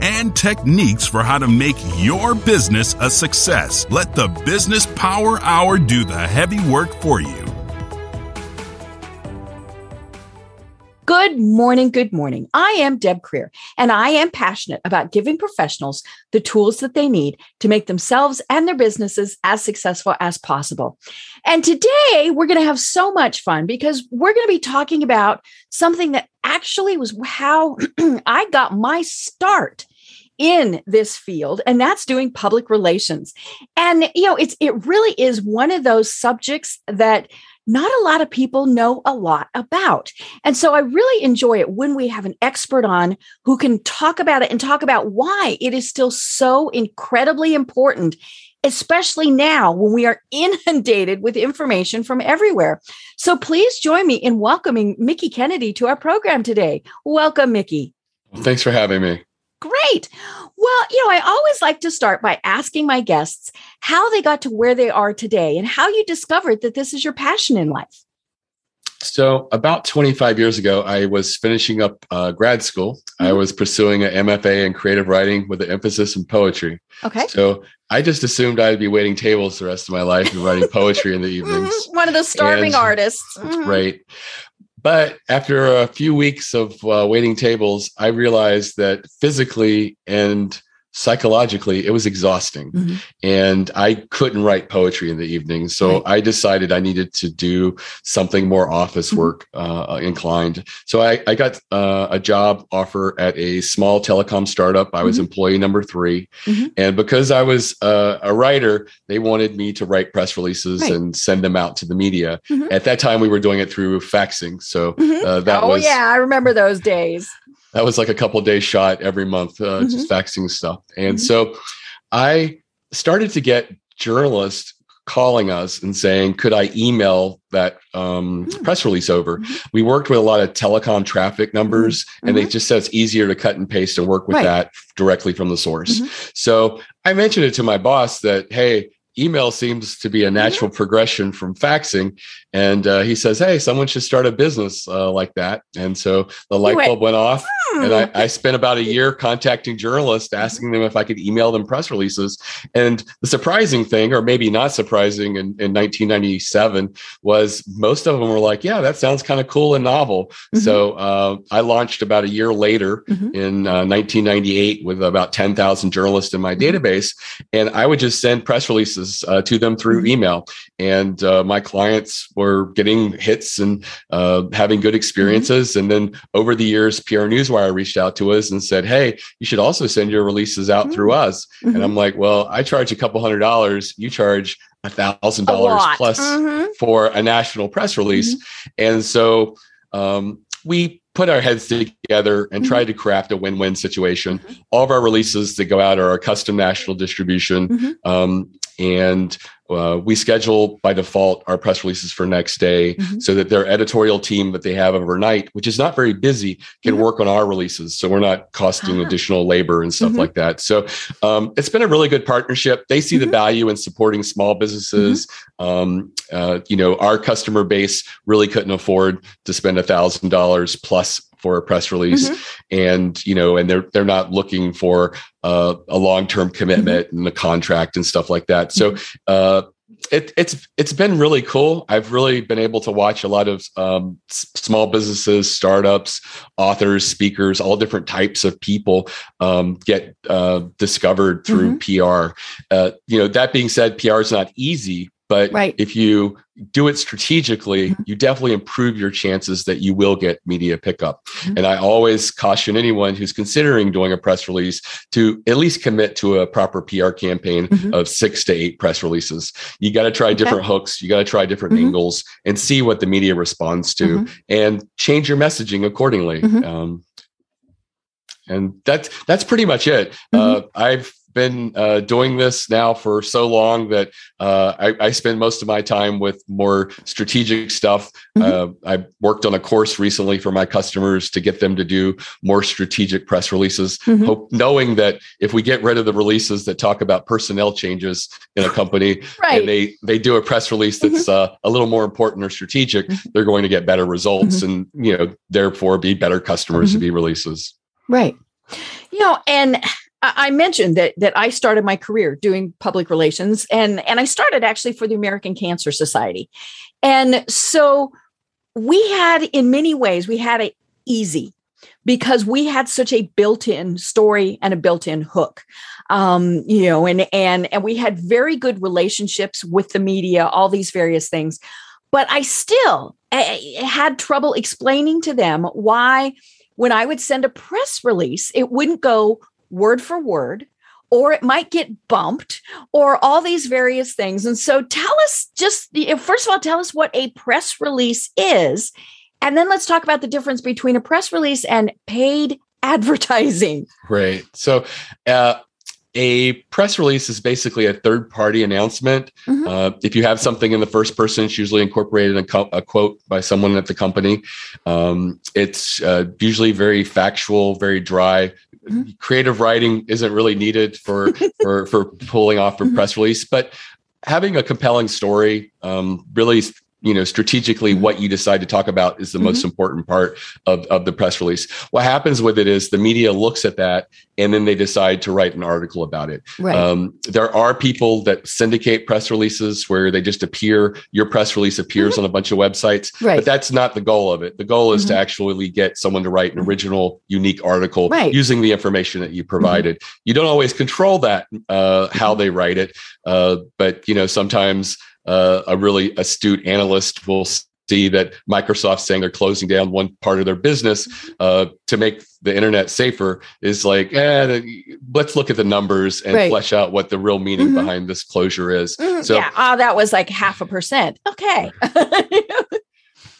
and techniques for how to make your business a success. Let the Business Power Hour do the heavy work for you. Good morning. Good morning. I am Deb Creer, and I am passionate about giving professionals the tools that they need to make themselves and their businesses as successful as possible. And today we're going to have so much fun because we're going to be talking about something that actually was how I got my start in this field and that's doing public relations and you know it's it really is one of those subjects that not a lot of people know a lot about. And so I really enjoy it when we have an expert on who can talk about it and talk about why it is still so incredibly important, especially now when we are inundated with information from everywhere. So please join me in welcoming Mickie Kennedy to our program today. Welcome, Mickie. Thanks for having me. Great. Well, you know, I always like to start by asking my guests how they got to where they are today and how you discovered that this is your passion in life. So, about 25 years ago, I was finishing up uh, grad school. Mm-hmm. I was pursuing an MFA in creative writing with an emphasis in poetry. Okay. So, I just assumed I'd be waiting tables the rest of my life and writing poetry in the evenings. One of those starving and, artists. Mm-hmm. Right. But after a few weeks of uh, waiting tables, I realized that physically and psychologically it was exhausting mm-hmm. and i couldn't write poetry in the evening so right. i decided i needed to do something more office mm-hmm. work uh, inclined so i, I got uh, a job offer at a small telecom startup i was mm-hmm. employee number 3 mm-hmm. and because i was uh, a writer they wanted me to write press releases right. and send them out to the media mm-hmm. at that time we were doing it through faxing so mm-hmm. uh, that was oh, was yeah i remember those days that was like a couple days shot every month, uh, mm-hmm. just faxing stuff. And mm-hmm. so I started to get journalists calling us and saying, could I email that um, mm-hmm. press release over? Mm-hmm. We worked with a lot of telecom traffic numbers, and they mm-hmm. just said it's easier to cut and paste and work with right. that directly from the source. Mm-hmm. So I mentioned it to my boss that, hey, email seems to be a natural progression from faxing. And uh, he says, Hey, someone should start a business uh, like that. And so the light bulb went off. Hmm. And I, I, spent about a year contacting journalists, asking them if I could email them press releases. And the surprising thing, or maybe not surprising in, in 1997, was most of them were like, Yeah, that sounds kind of cool and novel. Mm-hmm. So uh, I launched about a year later mm-hmm. in 1998 uh, with about 10,000 journalists in my mm-hmm. database. And I would just send press releases uh, to them through mm-hmm. email. And uh, my clients were getting hits and uh, having good experiences. Mm-hmm. And then over the years, PR Newswire reached out to us and said, Hey, you should also send your releases out mm-hmm. through us. Mm-hmm. And I'm like, Well, I charge a couple hundred dollars. You charge a thousand dollars plus mm-hmm. for a national press release. Mm-hmm. And so um, we put our heads together and mm-hmm. tried to craft a win-win situation. Mm-hmm. All of our releases that go out are a custom national distribution. Mm-hmm. Um, and uh, we schedule by default our press releases for next day mm-hmm. so that their editorial team that they have overnight, which is not very busy, can mm-hmm. work on our releases. So we're not costing ah. additional labor and stuff mm-hmm. like that. So um, it's been a really good partnership. They see the mm-hmm. value in supporting small businesses. Mm-hmm. Um, uh, you know, our customer base really couldn't afford to spend a thousand dollars plus for a press release mm-hmm. and you know and they're they're not looking for uh, a long-term commitment mm-hmm. and a contract and stuff like that so uh, it, it's it's been really cool. I've really been able to watch a lot of um, small businesses, startups, authors, speakers, all different types of people um, get uh, discovered through PR. Uh, you know, that being said, PR is not easy, but Right. if you do it strategically, Mhm. you definitely improve your chances that you will get media pickup. Mhm. And I always caution anyone who's considering doing a press release to at least commit to a proper PR campaign Mhm. of six to eight press releases. You got to try different hooks, you got to try different Mhm. angles and see what the media responds to Mhm. and change your messaging accordingly. Mhm. Um, and that's that's pretty much it. Mm-hmm. Uh, I've been uh, doing this now for so long that uh, I, I spend most of my time with more strategic stuff. Mhm. Uh, I worked on a course recently for my customers to get them to do more strategic press releases, Mhm. hope, knowing that if we get rid of the releases that talk about personnel changes in a company Right. and they they do a press release that's uh, a little more important or strategic, Mhm. they're going to get better results and you know therefore be better customers to eReleases. Right. You know, and I I mentioned that that I started my career doing public relations and and I started actually for the American Cancer Society. And so we had in many ways we had it easy because we had such a built-in story and a built-in hook um you know and and and we had very good relationships with the media all these various things but i still eh, had trouble explaining to them why when I would send a press release, it wouldn't go word for word, or it might get bumped, or all these various things. And so tell us just, first of all, tell us what a press release is. And then let's talk about the difference between a press release and paid advertising. Right. So, uh, a press release is basically a third party announcement. Mhm. Uh, if you have something in the first person, it's usually incorporated in a, co- a quote by someone at the company. Um, it's uh, usually very factual, very dry. Mhm. Creative writing isn't really needed for for for pulling off a Mhm. press release, but having a compelling story um, really you know strategically what you decide to talk about is the most Mm-hmm. important part of, of the press release what happens with it is the media looks at that and then they decide to write an article about it Right. um, there are people that syndicate press releases where they just appear your press release appears on a bunch of websites Mm-hmm. Right. but that's not the goal of it the goal is to Mhm. actually get someone to write an original unique article Right. Mm-hmm. using the information that you provided you don't always control that uh, how Mm-hmm. they write it uh, but you know sometimes uh, a really astute analyst will see that Microsoft saying they're closing down one part of their business Mm-hmm. uh, to make the internet safer is like, eh, let's look at the numbers and Right. flesh out what the real meaning Mhm. behind this closure is. Mhm. So, yeah. Oh, that was like half a percent. Okay.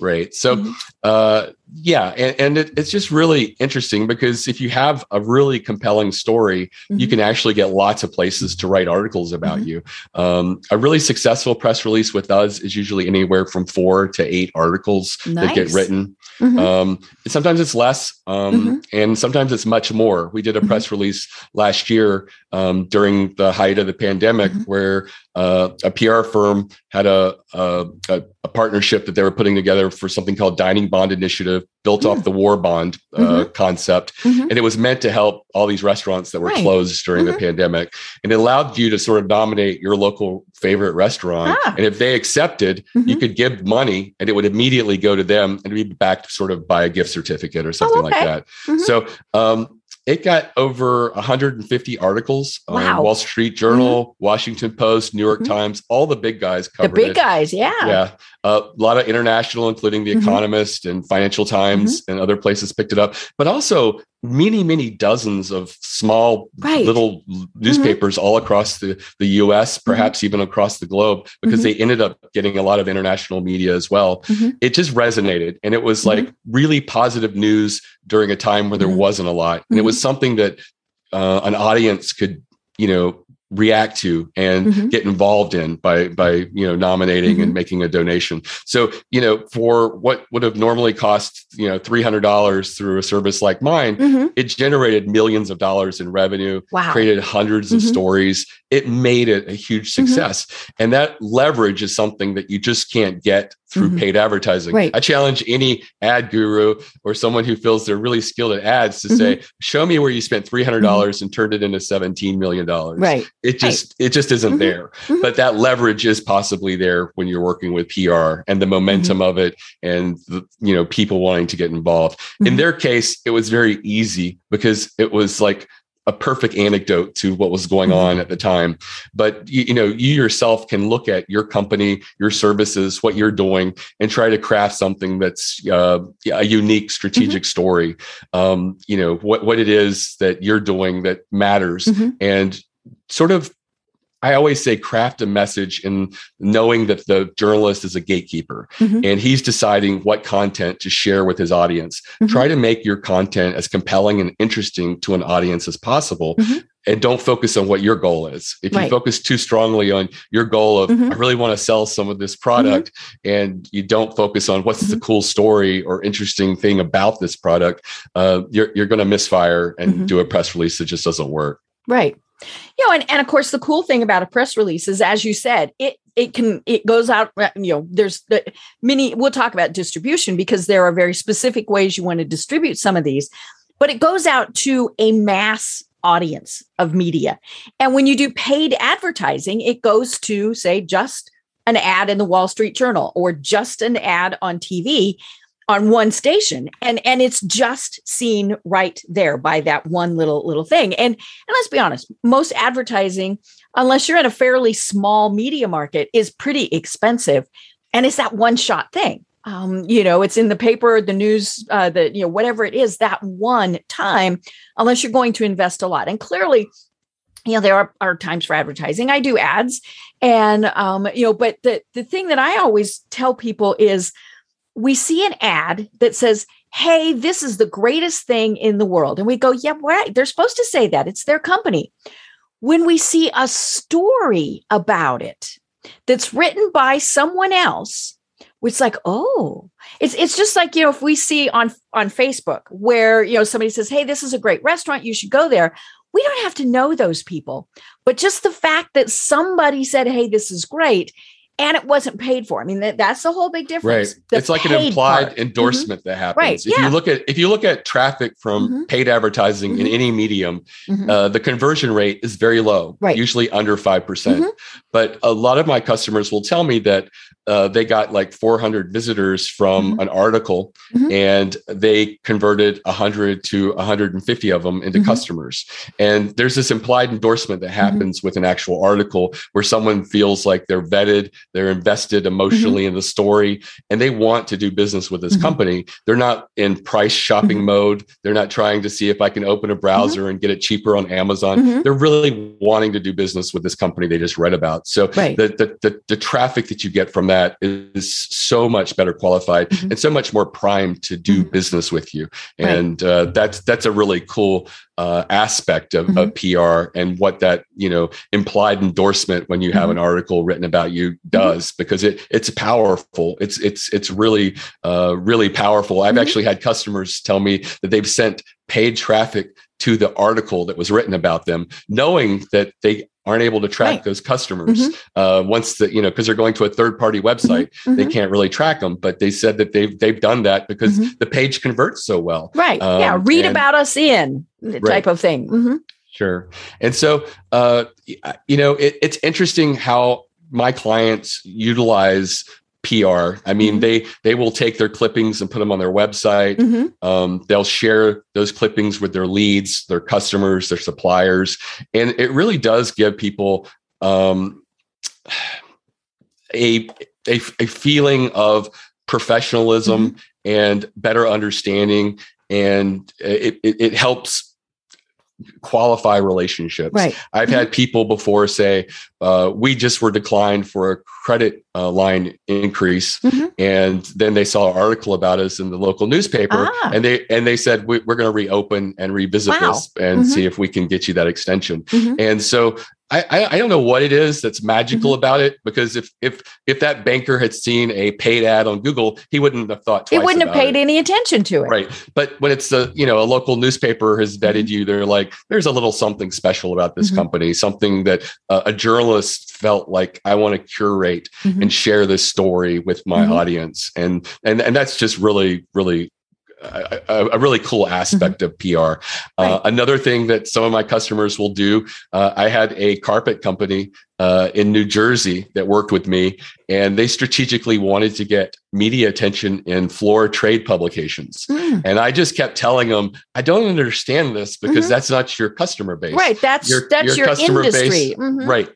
right. So, Mhm. uh, yeah, and, and it, it's just really interesting because if you have a really compelling story, you Mhm. can actually get lots of places to write articles about Mhm. you. Um, a really successful press release with us is usually anywhere from four to eight articles that get Nice. written. Mhm. Um, sometimes it's less, um, Mhm. and sometimes it's much more. We did a Mhm. press release last year um, during the height of the pandemic, where uh, a PR firm had a, a a a partnership that they were putting together for something called Dining Bond Initiative, built Mm. off the War Bond uh, concept, Mhm. and it was meant to help all these restaurants that were Right. closed during Mhm. the pandemic, and it allowed you to sort of nominate your local favorite restaurant, Ah. and if they accepted, you Mhm. could give money and it would immediately go to them and be backed sort of by a gift certificate or something like Oh, okay. that. Mhm. So um, it got over 150 articles. Wow. Wall Street Journal, Washington Post, New York Mhm. Times, all the big guys covered. the big it. guys. Yeah. Yeah, a lot of international, including The Mhm. Economist and Financial Times Mm-hmm. and other places picked it up, but also many, many dozens of small Right. Mm-hmm. little newspapers all across the, the US, perhaps even across the globe, because Mhm. they ended up getting a lot of international media as well. Mhm. It just resonated. And it was like really positive news during a time where there wasn't a lot. And it was something that uh, an audience could, you know, react to and Mhm. get involved in by by you know nominating and Mhm. making a donation so you know for what would have normally cost you know $300 through a service like mine Mhm. it generated millions of dollars in revenue Wow. created 100s of Mhm. stories it made it a huge Mm-hmm. success and that leverage is something that you just can't get through mm-hmm. paid advertising. Right. I challenge any ad guru or someone who feels they're really skilled at ads to mm-hmm. say, show me where you spent $300 mm-hmm. and turned it into $17 million. Right. It just, right. it just isn't mm-hmm. there. Mm-hmm. But that leverage is possibly there when you're working with PR and the momentum of it and the, you know, people wanting to get involved. In their case, it was very easy because it was like a perfect anecdote to what was going on at the time but you, you, know you yourself can look at your company your services what you're doing and try to craft something that's uh, a unique strategic mm-hmm. story um, you know what what it is that you're doing that matters mm-hmm. and sort of I always say craft a message in knowing that the journalist is a gatekeeper mm-hmm. and he's deciding what content to share with his audience. Mm-hmm. Try to make your content as compelling and interesting to an audience as possible. Mm-hmm. And don't focus on what your goal is. If right. you focus too strongly on your goal of, mm-hmm. I really want to sell some of this product, mm-hmm. and you don't focus on what's the mm-hmm. cool story or interesting thing about this product, uh, you're, you're going to misfire and do a press release that just doesn't work. Right you know and, and of course the cool thing about a press release is as you said it it can it goes out uh, you know there's the many we'll talk about distribution because there are very specific ways you want to distribute some of these but it goes out to a mass audience of media. And when you do paid advertising it goes to say just an ad in the wall street journal or just an ad on tv on one station. And and it's just seen right there by that one little little thing. And and let's be honest most advertising unless you're in a fairly small media market is pretty expensive. And it's that one shot thing. Um, you know it's in the paper the news uh, the you know whatever it is that one time unless you're going to invest a lot. And clearly you know there are, are times for advertising. I do ads. And um, you know but the the thing that i always tell people is we see an ad that says, Hey, this is the greatest thing in the world. And we go, Yeah, right. They're supposed to say that. It's their company. When we see a story about it that's written by someone else, it's like, oh, it's it's just like, you know, if we see on on Facebook where, you know, somebody says, Hey, this is a great restaurant, you should go there. We don't have to know those people. But just the fact that somebody said, Hey, this is great, and it wasn't paid for. I mean, that, that's the whole big difference. Right. The it's like an implied part. Endorsement mm-hmm. that happens. Right. If yeah. you look at if you look at traffic from mm-hmm. paid advertising mm-hmm. in any medium, mm-hmm. uh, the conversion rate is very low. Right. Usually under five percent. Mm-hmm. But a lot of my customers will tell me that uh, they got like 400 visitors from mm-hmm. an article and they converted 100 to 150 of them into customers and there's this implied endorsement that happens with an actual article where someone feels like they're vetted they're invested emotionally mm-hmm. in the story and they want to do business with this mm-hmm. company they're not in price shopping mode they're not trying to see if i can open a browser and get it cheaper on amazon they're really wanting to do business with this company they just read about so right. the, the, the, the traffic that you get from that is so much better qualified mm-hmm. and so much more primed to do mm-hmm. business with you. And right. uh, that's that's a really cool uh, aspect of, mm-hmm. of, PR and what that you know implied endorsement when you have mm-hmm. an article written about you mm-hmm. does because it it's powerful. It's it's it's really uh, really powerful. I've mm-hmm. actually had customers tell me that they've sent paid traffic to the article that was written about them, knowing that they aren't able to track right. those customers mm-hmm. uh, once the you know because they're going to a third party website mm-hmm. they mm-hmm. can't really track them but they said that they've they've done that because mm-hmm. the page converts so well right um, yeah read and, about us in type right. of thing mm-hmm. sure and so uh, you know it, it's interesting how my clients utilize PR. I mean, mm-hmm. they they will take their clippings and put them on their website. Mm-hmm. Um, they'll share those clippings with their leads, their customers, their suppliers, and it really does give people um, a, a a feeling of professionalism mm-hmm. and better understanding, and it, it, it helps qualify relationships. Right. I've mm-hmm. had people before say, uh, we just were declined for a credit uh, line increase. Mm-hmm. And then they saw an article about us in the local newspaper ah. and they, and they said, we, are going to reopen and revisit wow. this and mm-hmm. see if we can get you that extension. Mm-hmm. And so I, I don't know what it is that's magical mm-hmm. about it because if if if that banker had seen a paid ad on Google, he wouldn't have thought twice. He wouldn't have paid it. any attention to it, right? But when it's a you know a local newspaper has vetted mm-hmm. you, they're like, there's a little something special about this mm-hmm. company, something that uh, a journalist felt like I want to curate mm-hmm. And share this story with my mm-hmm. audience, and and and that's just really really a, a, really cool aspect mm-hmm. of PR. Uh, Another thing that some of my customers will do, uh, I had a carpet company uh, in New Jersey that worked with me, and they strategically wanted to get media attention in floor trade publications. Mm. And I just kept telling them, I don't understand this because mm-hmm. that's not your customer base. Right. That's your, that's your, your customer industry. base. Mm-hmm. Right.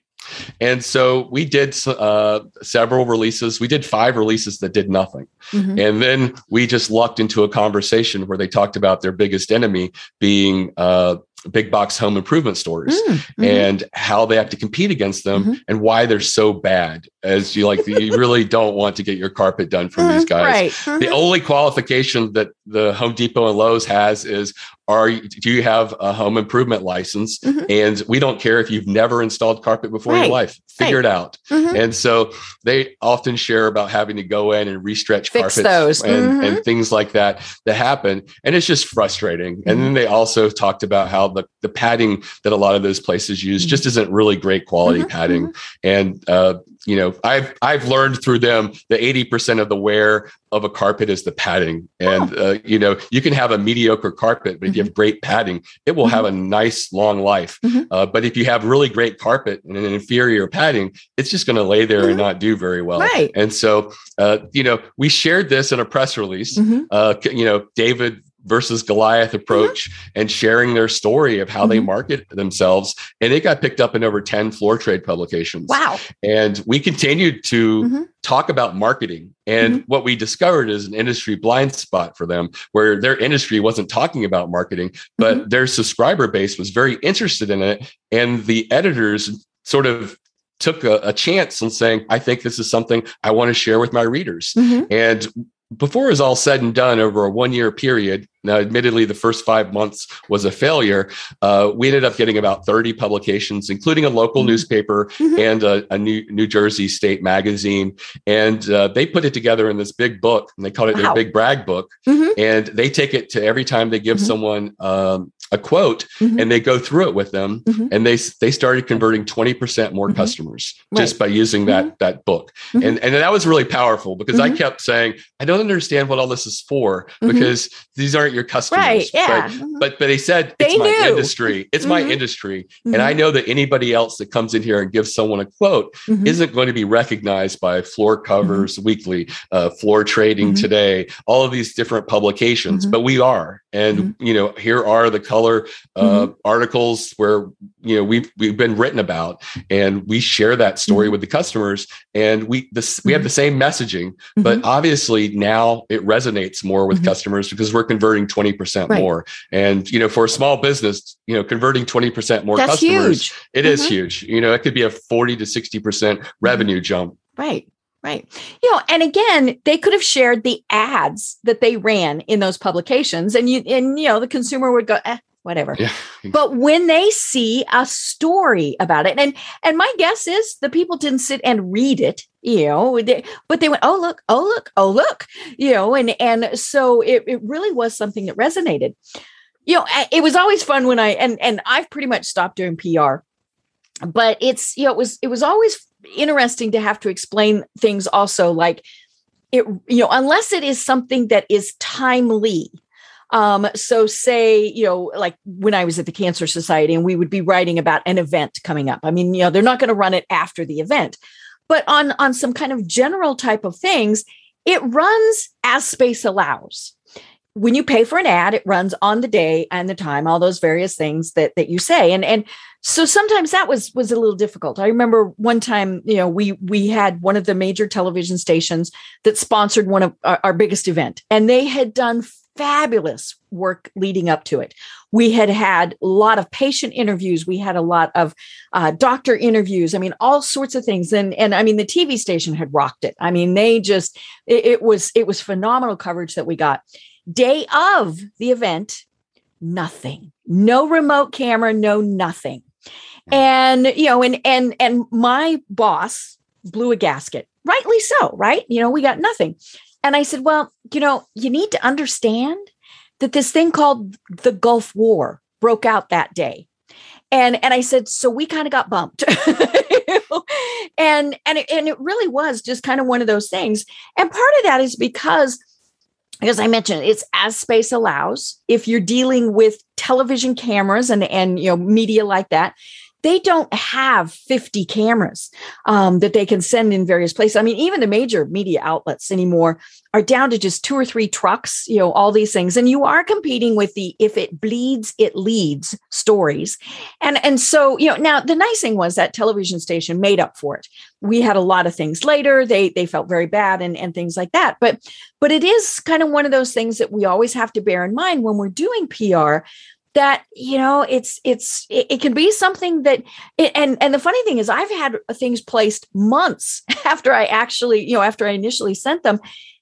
And so we did uh, several releases. We did five releases that did nothing. Mm-hmm. And then we just lucked into a conversation where they talked about their biggest enemy being uh, big box home improvement stores mm, mm-hmm. and how they have to compete against them mm-hmm. and why they're so bad as you like you really don't want to get your carpet done from these guys right. mm-hmm. the only qualification that the home depot and lowes has is are do you have a home improvement license mm-hmm. and we don't care if you've never installed carpet before right. in your life figure right. it out mm-hmm. and so they often share about having to go in and restretch Fix carpets those. And, and things like that that happen and it's just frustrating and then they also talked about how the, the padding that a lot of those places use mm-hmm. just isn't really great quality mm-hmm. padding. Mm-hmm. And uh, you know, I've I've learned through them that 80% of the wear of a carpet is the padding. And oh. uh, you know, you can have a mediocre carpet, but if you mm-hmm. great padding, it will have a mm-hmm. nice long life. Mm-hmm. Uh, but if you have really great carpet and an inferior padding, it's just going to lay there and not do very well. Right. And so, uh, you know, we shared this in a press release. Uh, you know, David versus Goliath approach mm-hmm. and sharing their story of how mm-hmm. they market themselves. And it got picked up in over 10 floor trade publications. Wow. And we continued to mm-hmm. talk about marketing. And mm-hmm. what we discovered is an industry blind spot for them where their industry wasn't talking about marketing, but mm-hmm. their subscriber base was very interested in it. And the editors sort of took a, a, chance on saying, I think this is something I want to share with my readers. Mm-hmm. And before it's all said and done over a one year period, now admittedly the first five months was a failure, uh, we ended up getting about 30 publications, including a local mm-hmm. newspaper mm-hmm. and a, a, New, New Jersey state magazine. And uh, they put it together in this big book and they called it wow. their big brag book. Mm-hmm. And they take it to every time they give mm-hmm. someone um, a quote mm-hmm. and they go through it with them mm-hmm. and they they started converting 20% more mm-hmm. customers right. just by using that mm-hmm. that book mm-hmm. and and that was really powerful because i kept saying i don't understand what all this is for because these aren't your customers right, yeah. but, but but they said they it's knew. my industry it's my industry and i know that anybody else that comes in here and gives someone a quote isn't going to be recognized by floor covers weekly uh, floor trading today all of these different publications but we are and you know here are the colors uh, mm-hmm. articles where you know we've we've been written about, and we share that story mm-hmm. with the customers, and we this we have the same messaging, but mm-hmm. obviously now it resonates more with mm-hmm. customers because we're converting twenty percent right. more, and you know for a small business, you know converting twenty percent more That's customers, huge. it is mm-hmm. huge. You know it could be a forty to sixty percent revenue jump. Right. Right. You know, and again, they could have shared the ads that they ran in those publications and you and you know, the consumer would go, eh, whatever. Yeah. But when they see a story about it, and and my guess is the people didn't sit and read it, you know, they, but they went, oh look, oh look, oh look, you know, and and so it, it really was something that resonated. You know, it was always fun when I and and I've pretty much stopped doing PR, but it's you know it was it was always interesting to have to explain things also like it you know unless it is something that is timely um, so say, you know, like when I was at the Cancer Society and we would be writing about an event coming up. I mean, you know, they're not going to run it after the event. But on on some kind of general type of things, it runs as space allows. When you pay for an ad, it runs on the day and the time, all those various things that that you say. And and so sometimes that was was a little difficult. I remember one time, you know, we we had one of the major television stations that sponsored one of our, our biggest event, and they had done fabulous work leading up to it. We had had a lot of patient interviews. We had a lot of uh, doctor interviews. I mean, all sorts of things. And and I mean, the TV station had rocked it. I mean, they just it, it was it was phenomenal coverage that we got. Day of the event, nothing, no remote camera, no nothing. And you know, and and and my boss blew a gasket, rightly so, right? You know, we got nothing. And I said, well, you know, you need to understand that this thing called the Gulf War broke out that day. And and I said, so we kind of got bumped. and and it, and it really was just kind of one of those things. And part of that is because as I mentioned, it's as space allows. If you're dealing with television cameras and and you know media like that, they don't have 50 cameras um, that they can send in various places. I mean, even the major media outlets anymore are down to just two or three trucks, you know, all these things. And you are competing with the if it bleeds, it leads stories. And and so, you know, now the nice thing was that television station made up for it. We had a lot of things later. They they felt very bad and, and things like that. But but it is kind of one of those things that we always have to bear in mind when we're doing PR that you know it's it's it, it, can be something that it, and and the funny thing is i've had things placed months after i actually you know after i initially sent them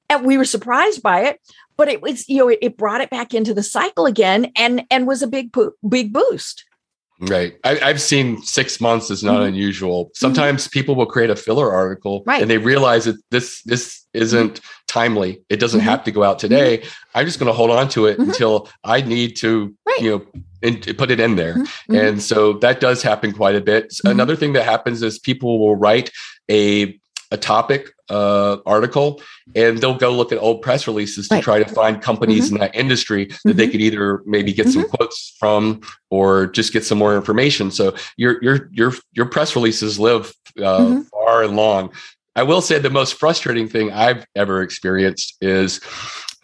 and we were surprised by it but it was you know it, it brought it back into the cycle again and and was a big big boost Right. I, have seen six months is not mm-hmm. unusual. Mm-hmm. Sometimes mm-hmm. people will create a filler article right. and they realize that this this isn't mm-hmm. timely. It doesn't mm-hmm. have to go out today. Mm-hmm. I'm just going to hold on to it until I need to, right. you know, in, put it in there. And so that does happen quite a bit. Another thing that happens is people will write a a topic uh, article and they'll go look at old press releases to right. try to find companies mm-hmm. in that industry that mm-hmm. they could either maybe get mm-hmm. some quotes from or just get some more information so your your your your press releases live uh, mm-hmm. far and long i will say the most frustrating thing i've ever experienced is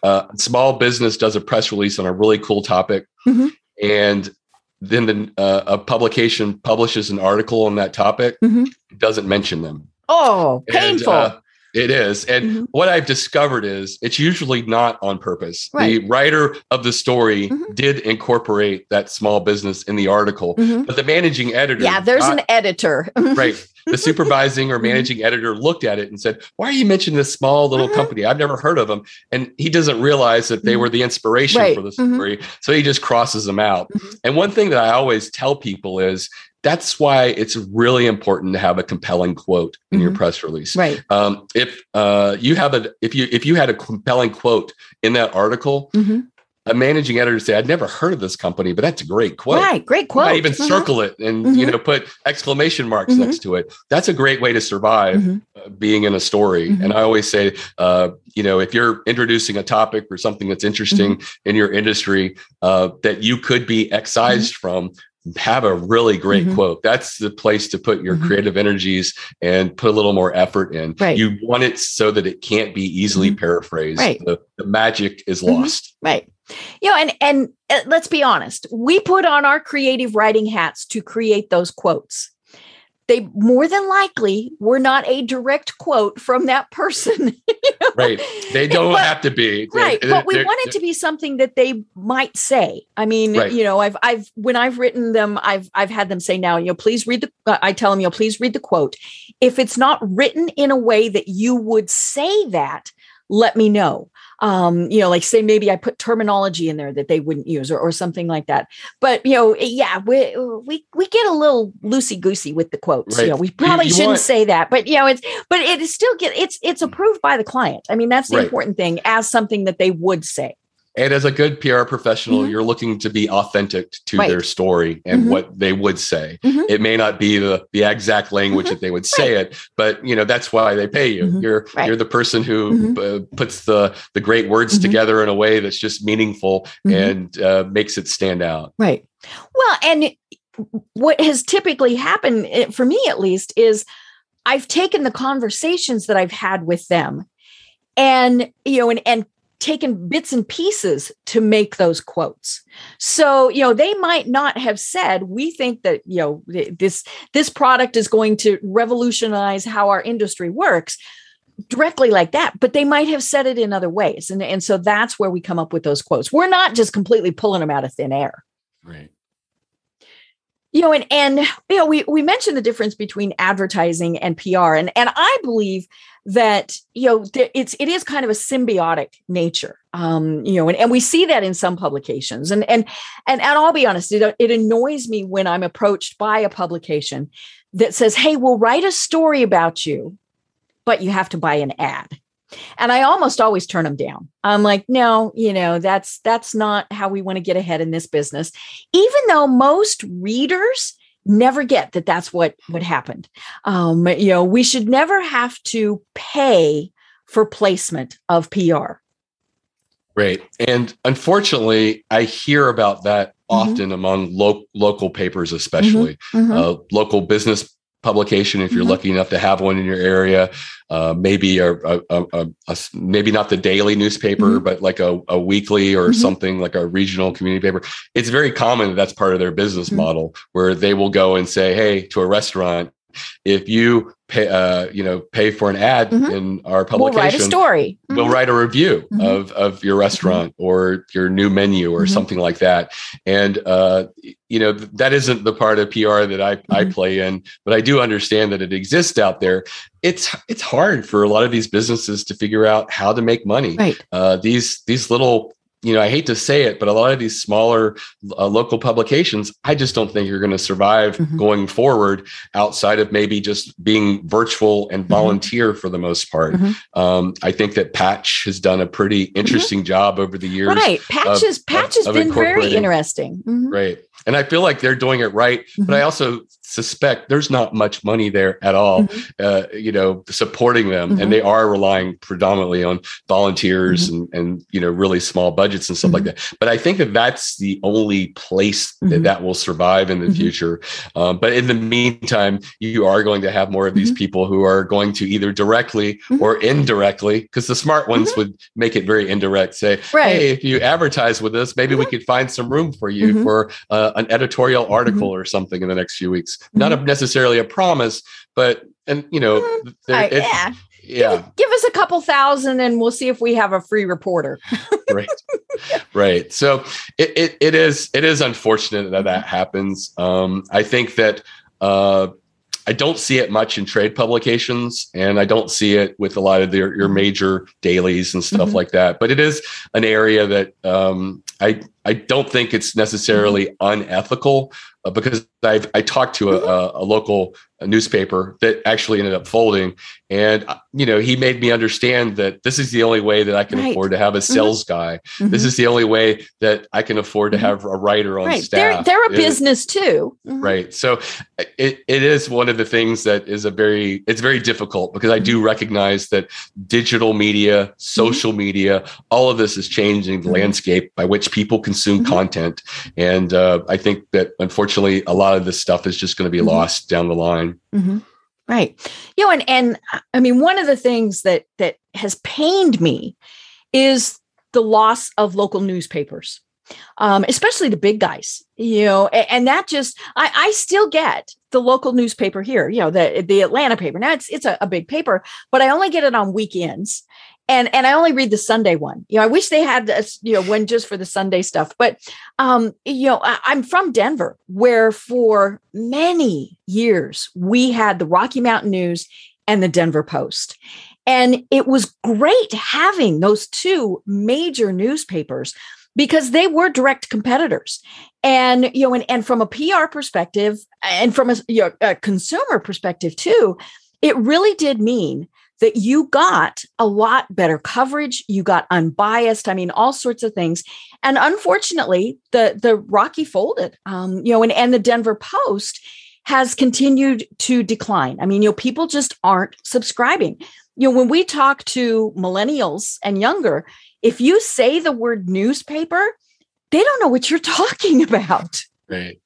uh, small business does a press release on a really cool topic mm-hmm. and then the, uh, a publication publishes an article on that topic mm-hmm. doesn't mention them Oh, painful. And, uh, it is. And mm-hmm. what I've discovered is it's usually not on purpose. Right. The writer of the story mm-hmm. did incorporate that small business in the article, mm-hmm. but the managing editor. Yeah, there's not, an editor. right. The supervising or mm-hmm. managing editor looked at it and said, Why are you mentioning this small little mm-hmm. company? I've never heard of them. And he doesn't realize that they mm-hmm. were the inspiration right. for the story. So he just crosses them out. And one thing that I always tell people is that's why it's really important to have a compelling quote in mm-hmm. your press release. Right. Um, if uh, you have a if you if you had a compelling quote in that article, mm-hmm. a managing editor say, "I'd never heard of this company, but that's a great quote." Right. Great quote. I even mm-hmm. circle it and you mm-hmm. know put exclamation marks mm-hmm. next to it. That's a great way to survive mm-hmm. uh, being in a story. And I always say, uh, you know, if you're introducing a topic or something that's interesting in your industry uh, that you could be excised from have a really great mm-hmm. quote. That's the place to put your mm-hmm. creative energies and put a little more effort in. Right. You want it so that it can't be easily mm-hmm. paraphrased. Right. The, the magic is mm-hmm. lost. Right. You know, and and uh, let's be honest, we put on our creative writing hats to create those quotes they more than likely were not a direct quote from that person. Right. They don't but, have to be. Right. They're, but we want it to be something that they might say. I mean, right. you know, I've I've when I've written them, I've I've had them say now, you know, please read the uh, I tell them, you know, please read the quote. If it's not written in a way that you would say that, let me know um, you know, like say maybe I put terminology in there that they wouldn't use or, or something like that. But you know, yeah, we we we get a little loosey goosey with the quotes. Right. You know, we probably you, you shouldn't want... say that, but you know, it's but it is still get it's it's approved by the client. I mean, that's the right. important thing as something that they would say. And as a good PR professional, mm-hmm. you're looking to be authentic to right. their story and mm-hmm. what they would say. Mm-hmm. It may not be the, the exact language mm-hmm. that they would say right. it, but you know that's why they pay you. Mm-hmm. You're right. you're the person who uh, puts the the great words together in a way that's just meaningful and uh, makes it stand out. Right. Well, and what has typically happened eh, for me, at least, is I've taken the conversations that I've had with them and you know and and taken bits and pieces to make those quotes. So, you know, they might not have said, we think that, you know, this this product is going to revolutionize how our industry works directly like that, but they might have said it in other ways. And, and so that's where we come up with those quotes. We're not just completely pulling them out of thin air. Right. you know and and you know we we mentioned the difference between advertising and pr and and i believe that you know it's it is kind of a symbiotic nature um you know and, and we see that in some publications. And and and, and i'll be honest it, it annoys me when i'm approached by a publication that says hey we'll write a story about you but you have to buy an ad. And i almost always turn them down. I'm like no you know that's that's not how we want to get ahead in this business. Even though most readers never get that that's what what happened um you know we should never have to pay for placement of pr right and unfortunately i hear about that mm-hmm. often among lo- local papers especially mm-hmm. Mm-hmm. Uh, local business publication if you're mm-hmm. lucky enough to have one in your area uh, maybe a, a, a, a, maybe not the daily newspaper mm-hmm. but like a, weekly or mm-hmm. something like a regional community paper it's very common that that's part of their business mm-hmm. model where they will go and say hey to a restaurant if you pay, uh, you know, pay for an ad mm-hmm. in our publication, we'll write a story. Mm-hmm. We'll write a review mm-hmm. of of your restaurant mm-hmm. or your new menu or mm-hmm. something like that. And uh, you know, that isn't the part of PR that I I mm-hmm. play in, but I do understand that it exists out there. It's it's hard for a lot of these businesses to figure out how to make money. Right. Uh, these these little you know, I hate to say it, but a lot of these smaller uh, local publications, I just don't think you're going to survive mm-hmm. going forward outside of maybe just being virtual and mm-hmm. volunteer mm-hmm. for the most part. Mm-hmm. Um, I think that Patch has done a pretty mm-hmm. interesting job over the years. Right. Patch, is, Patch has been very interesting. Mm-hmm. Right. And I feel like they're doing it right, but I also suspect there's not much money there at all, mm-hmm. uh, you know, supporting them. Mm-hmm. And they are relying predominantly on volunteers mm-hmm. and, and, you know, really small budgets and stuff like mm-hmm. that. But I think that that's the only place that mm-hmm. that will survive in the mm-hmm. future. Um, but in the meantime, you are going to have more of these people who are going to either directly or indirectly, because the smart ones would make it very indirect, say, right. hey, if you advertise with us, maybe we could find some room for you for uh, an editorial article or something in the next few weeks mm-hmm. not a, necessarily a promise, but and you know, mm-hmm. there, it, yeah. Yeah. Give, give, us a couple thousand and we'll see if we have a free reporter. right. Right. So it, it, it is it is unfortunate that that happens. Um, I think that uh, I don't see it much in trade publications, and I don't see it with a lot of their, your major dailies and stuff mm-hmm. like that. But it is an area that um, I I don't think it's necessarily mm-hmm. unethical uh, because I've I talked to a, mm-hmm. a, a local newspaper that actually ended up folding, and uh, you know he made me understand that this is the only way that I can right. afford to have a mm-hmm. sales mm-hmm. guy. Mm-hmm. This is the only way that I can afford to mm-hmm. have a writer on right. staff. They're, they're a it, business too, right? So it, it is one of the things that is a very it's very difficult because I do recognize that digital media, social media, all of this is changing the landscape by which people consume mm-hmm. content. And uh, I think that unfortunately, a lot of this stuff is just going to be mm-hmm. lost down the line. Mm-hmm. Right. You know, and and I mean, one of the things that that has pained me is the loss of local newspapers. Um, especially the big guys, you know, and, and that just I, I still get the local newspaper here, you know, the the Atlanta paper. Now it's it's a, a big paper, but I only get it on weekends and and I only read the Sunday one. You know, I wish they had this, you know, one just for the Sunday stuff. But um, you know, I, I'm from Denver, where for many years we had the Rocky Mountain News and the Denver Post. And it was great having those two major newspapers because they were direct competitors. And you know, and, and from a PR perspective and from a, you know, a consumer perspective too, it really did mean that you got a lot better coverage you got unbiased i mean all sorts of things. And unfortunately the the rocky folded um, you know and, and the denver post has continued to decline. I mean you know people just aren't subscribing. You know when we talk to millennials and younger if you say the word newspaper they don't know what you're talking about. Right.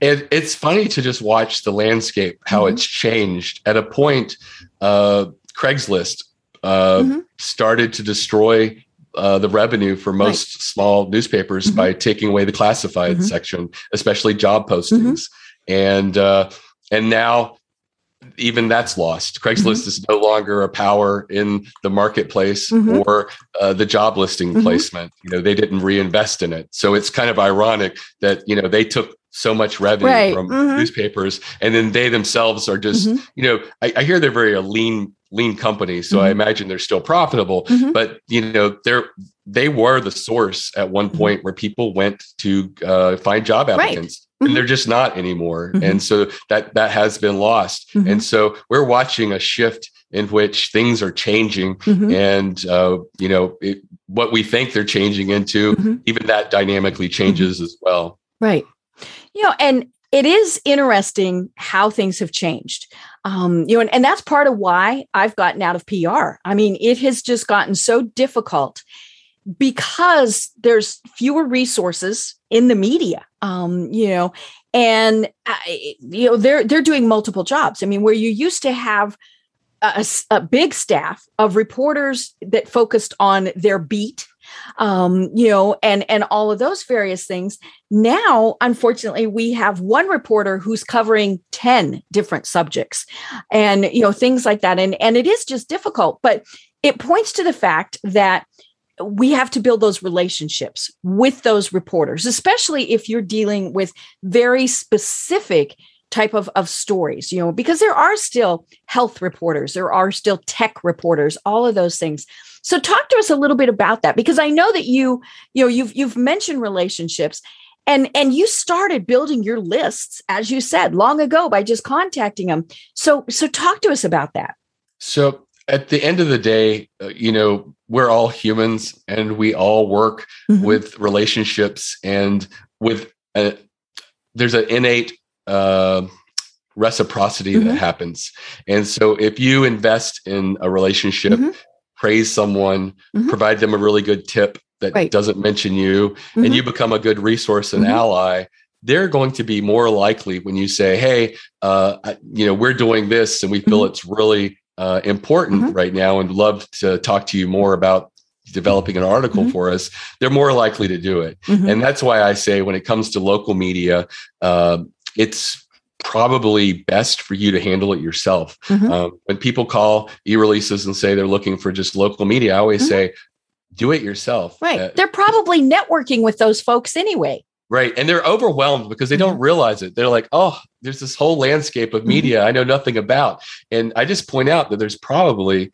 And it's funny to just watch the landscape how mm-hmm. it's changed at a point uh, Craigslist uh, mm-hmm. started to destroy uh, the revenue for most right. small newspapers mm-hmm. by taking away the classified mm-hmm. section, especially job postings, mm-hmm. and uh, and now even that's lost. Craigslist mm-hmm. is no longer a power in the marketplace mm-hmm. or uh, the job listing placement. You know, they didn't reinvest in it, so it's kind of ironic that you know they took so much revenue Right. from Mhm. newspapers, and then they themselves are just Mhm. you know I, I hear they're very a lean lean company, so I Mhm. imagine they're still profitable. Mhm. But you know they're they were the source at one Mhm. point where people went to uh, find job Right. applicants. Mhm. And they're just not anymore, and so that that has been lost. And so we're watching a shift in which things are changing, Mhm. and uh, you know it, what we think they're changing into, Mhm. even that dynamically changes as well. Right. You know, and it is interesting how things have changed. Um, you know, and, and that's part of why I've gotten out of PR. I mean, it has just gotten so difficult because there's fewer resources in the media. Um, you know, and I, you know they're they're doing multiple jobs. I mean, where you used to have a big staff of reporters that focused on their beat um you know and and all of those various things. Now unfortunately we have one reporter who's covering 10 different subjects and you know things like that. And and it is just difficult but it points to the fact that we have to build those relationships with those reporters especially if you're dealing with very specific type of, of stories you know because there are still health reporters there are still tech reporters all of those things so talk to us a little bit about that because i know that you you know you've you've mentioned relationships and and you started building your lists as you said long ago by just contacting them so so talk to us about that So at the end of the day, uh, you know, we're all humans, and we all work Mhm. with relationships and with a, there's an innate uh, reciprocity Mhm. that happens. And so if you invest in a relationship, Mhm. Praise someone, Mhm. provide them a really good tip that Right. doesn't mention you, Mhm. and you become a good resource and Mhm. ally, they're going to be more likely when you say, "Hey, uh, I- you know, we're doing this, and we feel Mhm. it's really uh, important Mhm. right now, and love to talk to you more about developing an article Mhm. for us." They're more likely to do it, and that's why I say when it comes to local media, uh, it's probably best for you to handle it yourself. Mhm. Um, when people call eReleases and say they're looking for just local media, I always Mhm. say, "Do it yourself." right Uh, they're probably networking with those folks anyway Right. And they're overwhelmed because they don't Mm-hmm. realize it. They're like, oh, there's this whole landscape of Mhm. media I know nothing about. And I just point out that there's probably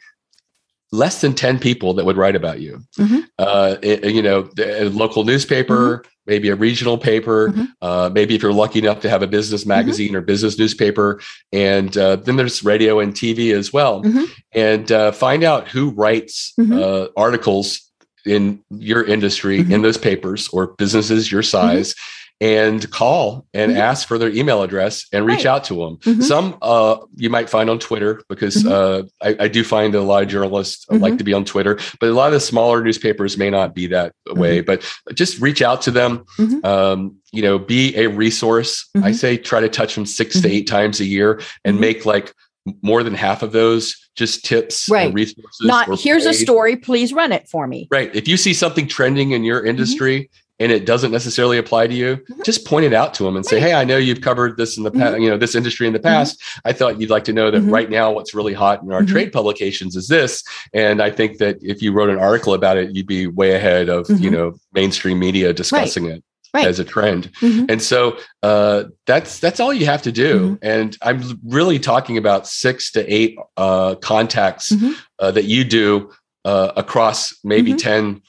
less than 10 people that would write about you. Mhm. Uh, it- you know, a local newspaper, maybe a regional paper, Mhm. uh, maybe if you're lucky enough to have a business magazine or business newspaper. And uh, then there's radio and TV as well. Mhm. And uh, find out who writes Mhm. uh, articles in your industry in those papers or businesses your size and call and Mhm. ask for their email address and reach Right. out to them. Mhm. Some uh, you might find on Twitter because Mhm. uh, I, I do find a lot of journalists like to be on Twitter, but a lot of the smaller newspapers may not be that way. But just reach out to them. Mhm. Um, you know, be a resource. I say try to touch them 6 to eight times a year and make like more than half of those just tips Right. and resources. not here's a story please run it for me Right. If you see something trending in Mm-hmm. your industry and it doesn't necessarily apply to you, Mhm. just point it out to them and say, "Hey, I know you've covered this in the past, you know, this industry in the past. I thought you'd like to know that Mhm. right now what's really hot in our Mhm. trade publications is this, and I think that if you wrote an article about it, you'd be way ahead of, you know, mainstream media discussing it." Right. as a trend Mhm. and so uh, that's that's all you have to do Mhm. and i'm really talking about six to eight uh, contacts Mhm. uh, that you do uh, across maybe Mhm.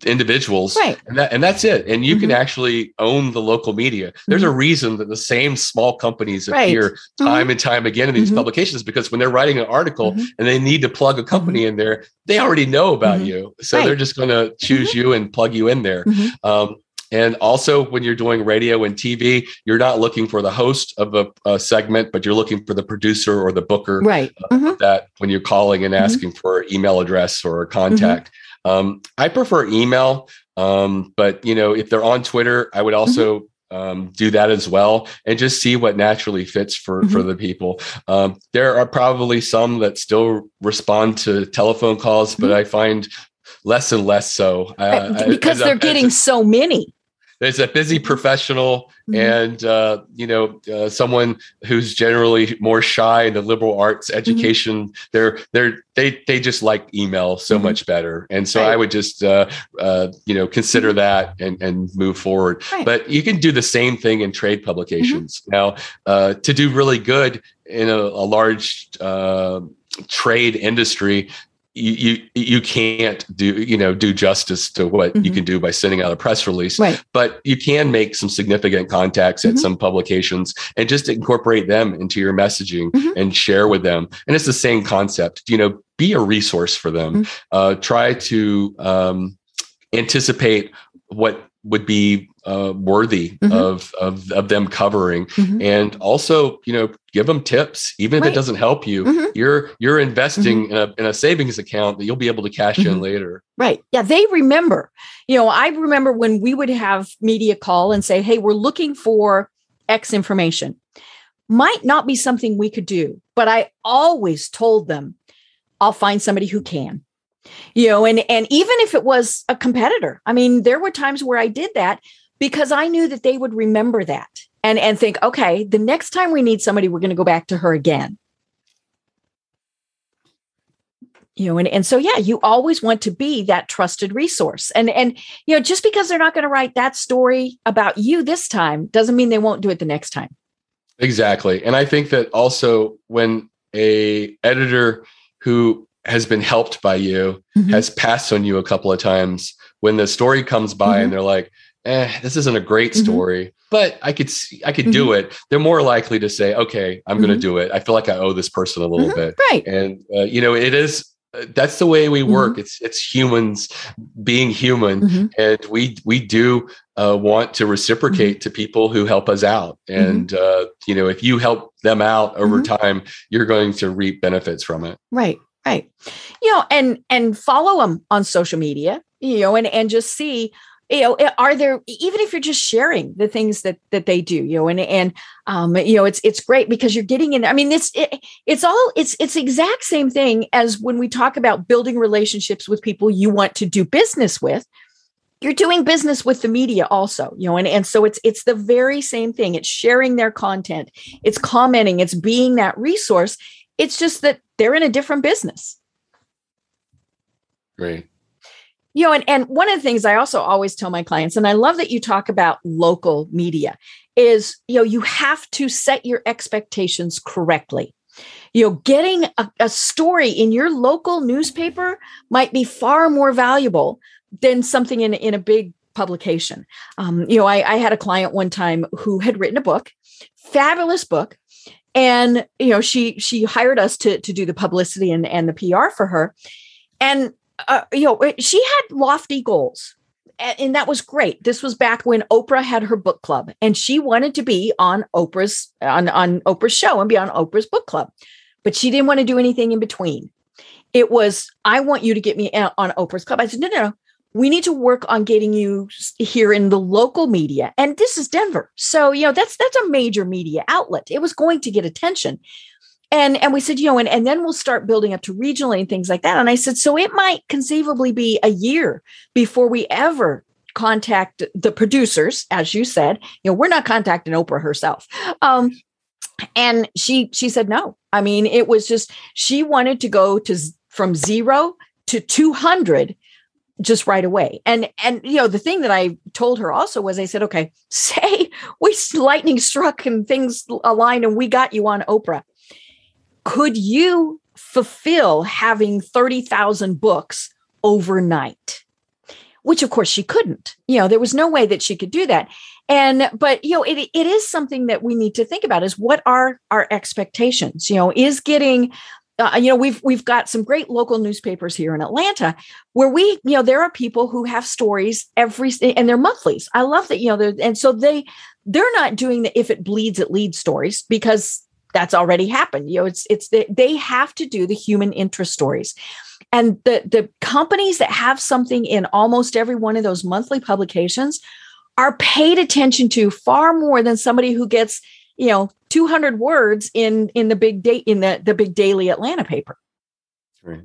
10 individuals right and that and that's it and you can Mhm. actually own the local media there's a reason that the same small companies Right. appear time and time again in these Mhm. publications because when they're writing an article Mhm. and they need to plug a company in there they already know about you so Right. they're just going to choose you and plug you in there um, and also, when you're doing radio and TV, you're not looking for the host of a, a segment, but you're looking for the producer or the booker right Mhm. that when you're calling and asking for email address or a contact. Um, I prefer email, um, but you know, if they're on Twitter, I would also um, do that as well, and just see what naturally fits for for the people. Um, there are probably some that still respond to telephone calls, but I find less and less so. Uh, because as they're as getting so many there's a busy professional mm-hmm. and uh, you know uh, someone who's generally more shy in the liberal arts mm-hmm. education. Mm-hmm. They're they're they they just like email so mm-hmm. much better, and so right. I would just uh, uh, you know consider mm-hmm. that and and move forward. Right. But you can do the same thing in trade publications now uh, to do really good in a, a large uh, trade industry you you can't do you know do justice to what mm-hmm. you can do by sending out a press release right. but you can make some significant contacts at mm-hmm. some publications and just incorporate them into your messaging mm-hmm. and share with them and it's the same concept you know be a resource for them mm-hmm. uh, try to um, anticipate what would be uh, worthy mm-hmm. of, of of them covering mm-hmm. and also you know give them tips even if right. it doesn't help you mm-hmm. you're you're investing mm-hmm. in, a, in a savings account that you'll be able to cash in mm-hmm. later right yeah they remember you know i remember when we would have media call and say hey we're looking for x information might not be something we could do but i always told them i'll find somebody who can you know and and even if it was a competitor i mean there were times where i did that because i knew that they would remember that and and think okay the next time we need somebody we're going to go back to her again you know and, and so yeah you always want to be that trusted resource and and you know just because they're not going to write that story about you this time doesn't mean they won't do it the next time exactly and i think that also when a editor who has been helped by you, mm-hmm. has passed on you a couple of times. When the story comes by mm-hmm. and they're like, eh, this isn't a great mm-hmm. story, but I could see, I could do mm-hmm. it. They're more likely to say, okay, I'm going to mm-hmm. do it. I feel like I owe this person a little bit. Right. And, uh, you know, it is, uh, that's the way we work. Mm-hmm. It's, it's humans being human. And we, we do uh, want to reciprocate to people who help us out. And, uh, you know, if you help them out over time, you're going to reap benefits from it. Right. Right. You know, and and follow them on social media, you know, and and just see you know are there even if you're just sharing the things that that they do you know and and um you know it's it's great because you're getting in i mean it's it, it's all it's it's exact same thing as when we talk about building relationships with people you want to do business with you're doing business with the media also you know and, and so it's it's the very same thing it's sharing their content it's commenting it's being that resource it's just that they're in a different business. Great. You know, and, and one of the things I also always tell my clients, and I love that you talk about local media, is you know, you have to set your expectations correctly. You know, getting a, a story in your local newspaper might be far more valuable than something in, in a big publication. Um, you know, I, I had a client one time who had written a book, fabulous book, and you know she she hired us to to do the publicity and and the PR for her and uh, you know she had lofty goals and, that was great. This was back when Oprah had her book club and she wanted to be on Oprah's on on Oprah's show and be on Oprah's book club but she didn't want to do anything in between. It was I want you to get me on Oprah's club. I said no no no. We need to work on getting you here in the local media. And this is denver. So you know that's that's a major media outlet. It was going to get attention and and we said you know and, and then we'll start building up to regionally and things like that and i said so it might conceivably be a year before we ever contact the producers as you said you know we're not contacting oprah herself um and she she said no i mean it was just she wanted to go to from zero to 200 just right away. And and you know the thing that I told her also was I said, okay, say we lightning struck and things aligned and we got you on Oprah. Could you fulfill having 30,000 books overnight? Which of course she couldn't. You know, there was no way that she could do that. And but you know, it it is something that we need to think about is what are our expectations? You know, is getting uh, you know we've we've got some great local newspapers here in Atlanta where we you know there are people who have stories every and they're monthlies. I love that you know and so they they're not doing the if it bleeds it leads stories because that's already happened. You know it's it's they have to do the human interest stories. And the the companies that have something in almost every one of those monthly publications are paid attention to far more than somebody who gets you know 200 words in in the big date in the the big daily atlanta paper right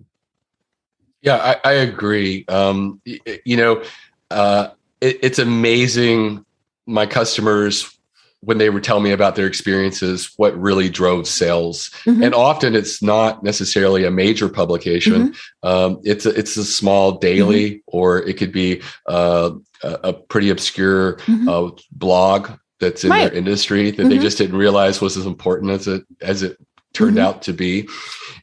yeah i, I agree um you know uh it, it's amazing. My customers when they would tell me about their experiences, what really drove sales. Mm-hmm. And often it's not necessarily a major publication. Mm-hmm. Um, it's a, it's a small daily, mm-hmm. or it could be uh, a, a, pretty obscure mm-hmm. uh, blog that's in right. their industry that they mm-hmm. just didn't realize was as important as it as it turned mm-hmm. out to be.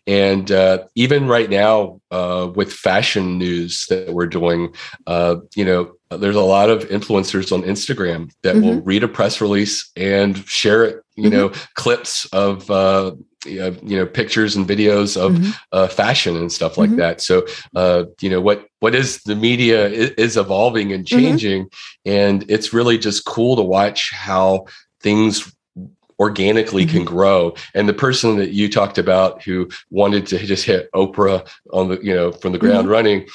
And uh, even right now, uh, with fashion news that we're doing, uh, you know, there's a lot of influencers on Instagram that mm-hmm. will read a press release and share it, you mm-hmm. know, clips of, uh, you know, pictures and videos of mm-hmm. uh, fashion and stuff like mm-hmm. that. So, uh, you know, what what is the media is, is evolving and mm-hmm. changing, and it's really just cool to watch how things organically mm-hmm. can grow. And the person that you talked about who wanted to just hit Oprah on the, you know, from the ground mm-hmm. running,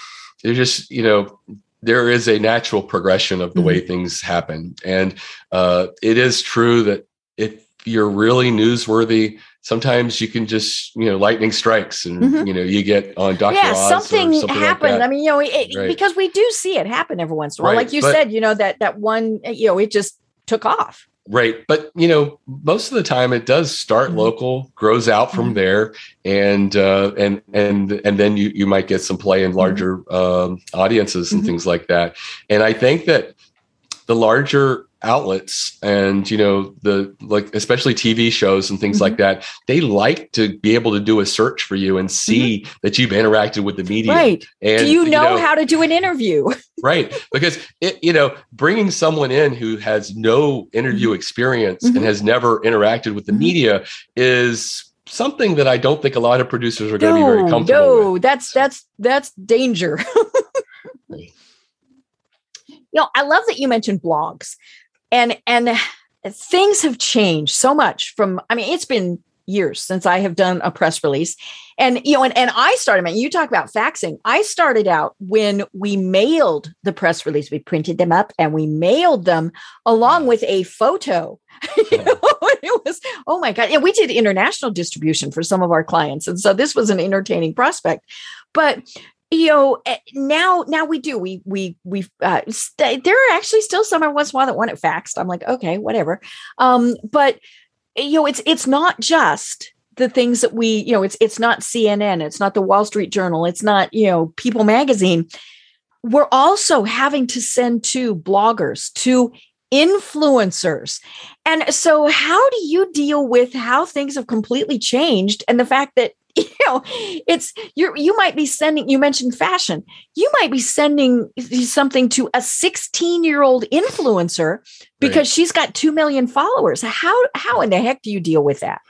they're just, you know, there is a natural progression of the mm-hmm. way things happen. And uh, it is true that if you're really newsworthy, sometimes you can just you know lightning strikes and mm-hmm. you know you get on Dr. Yeah, Oz something, something happened. Like I mean, you know, it, right. because we do see it happen every once in a while. Right. Like you but, said, you know that that one, you know, it just took off. Right. But, you know, most of the time it does start mm-hmm. local, grows out from mm-hmm. there. And, uh, and, and, and then you, you might get some play in mm-hmm. larger, um, audiences and mm-hmm. things like that. And I think that the larger outlets and you know the like especially tv shows and things mm-hmm. like that they like to be able to do a search for you and see mm-hmm. that you've interacted with the media right and do you know, you know, how to do an interview right because it you know bringing someone in who has no interview mm-hmm. experience and mm-hmm. has never interacted with the mm-hmm. media is something that i don't think a lot of producers are going to be very comfortable no with. that's that's that's danger you know i love that you mentioned blogs and and things have changed so much from i mean it's been years since i have done a press release. And you know and, and i started you talk about faxing. I started out when we mailed the press release. We printed them up and we mailed them along with a photo. You know, it was oh my god. And we did international distribution for some of our clients. And so this was an entertaining prospect. But you know eh, now now we do we we we uh, st- there are actually still some every once in a while that want it faxed. I'm like okay whatever. Um but you know it's it's not just the things that we you know it's it's not cnn it's not the wall street journal it's not you know people magazine. We're also having to send to bloggers to influencers. And so how do you deal with how things have completely changed and the fact that you know it's you you might be sending you mentioned fashion you might be sending something to a 16 year old influencer because right. she's got 2 million followers how how in the heck do you deal with that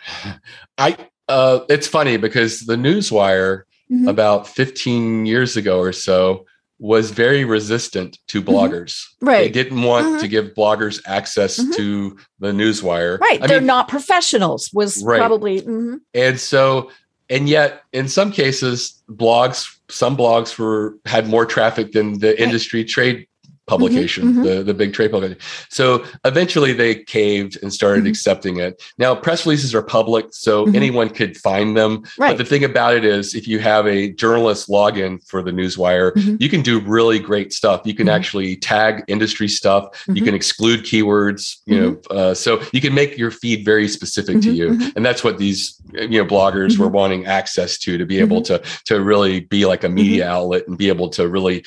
i uh it's funny because the newswire mm-hmm. about 15 years ago or so was very resistant to mm-hmm. bloggers. Mm-hmm. Right. They didn't want mm-hmm. to give bloggers access mm-hmm. to the newswire. Right. I They're mean, not professionals was right. probably. Mm-hmm. And so and yet in some cases blogs some blogs were had more traffic than the industry trade publication, mm-hmm, mm-hmm. the, the big trade publication. So eventually they caved and started mm-hmm. accepting it. Now, press releases are public, so mm-hmm. anyone could find them. Right. But the thing about it is, if you have a journalist login for the Newswire, mm-hmm. you can do really great stuff. You can mm-hmm. actually tag industry stuff, you can exclude keywords, you know, uh, so you can make your feed very specific to you. And that's what these you know bloggers were wanting access to to be able to to really be like a media outlet and be able to really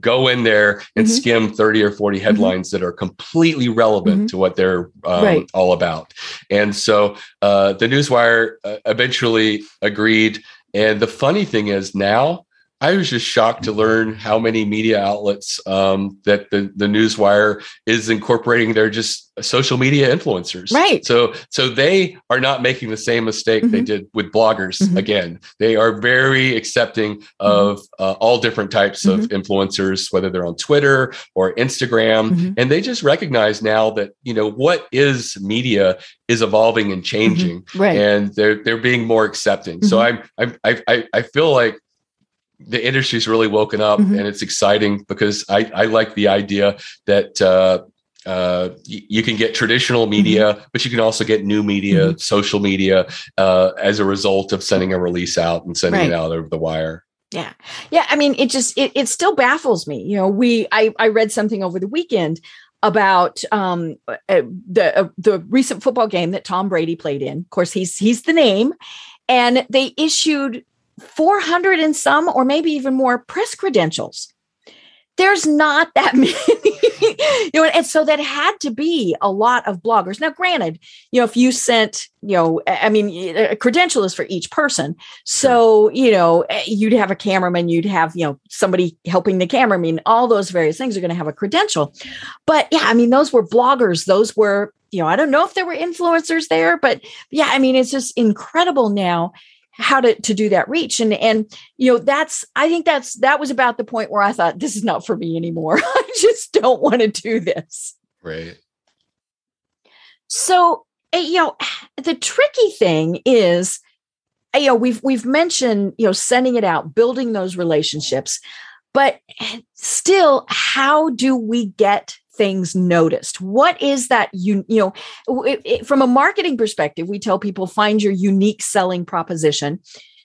go in there and skim 30 or 40 mm-hmm. headlines mm-hmm. that are completely relevant mm-hmm. to what they're um, right. all about. And so uh, the Newswire uh, eventually agreed. And the funny thing is now, I was just shocked to learn how many media outlets um, that the the Newswire is incorporating. They're just social media influencers, right? So so they are not making the same mistake mm-hmm. they did with bloggers. Mm-hmm. Again, they are very accepting mm-hmm. of uh, all different types of mm-hmm. influencers, whether they're on Twitter or Instagram, mm-hmm. and they just recognize now that you know what is media is evolving and changing, right? And they're they're being more accepting. So I'm, I'm I I I feel like the industry's really woken up mm-hmm. and it's exciting because I, I like the idea that uh, uh, y- you can get traditional media, mm-hmm. but you can also get new media, mm-hmm. social media, uh, as a result of sending a release out and sending right. it out over the wire. Yeah. Yeah. I mean, it just, it, it still baffles me. You know, we, I, I read something over the weekend about um, uh, the uh, the recent football game that Tom Brady played in. Of course, he's he's the name, and they issued 400 and some, or maybe even more, press credentials. There's not that many you know, and so that had to be a lot of bloggers. Now, granted, you know, if you sent, you know, I mean, a credential is for each person. So, you know, eh, you'd have a cameraman, you'd have, you know, somebody helping the camera. I mean, all those various things are going to have a credential. But yeah, I mean, those were bloggers. Those were, you know, I don't know if there were influencers there, but yeah, I mean, it's just incredible now how to to do that reach. And and you know that's i think that's that was about the point where i thought this is not for me anymore. I just don't want to do this. Right. So eh, you know the tricky thing is eh, you know we've we've mentioned you know sending it out building those relationships but eh, still how do we get things noticed what is that you you know it, it, from a marketing perspective we tell people find your unique selling proposition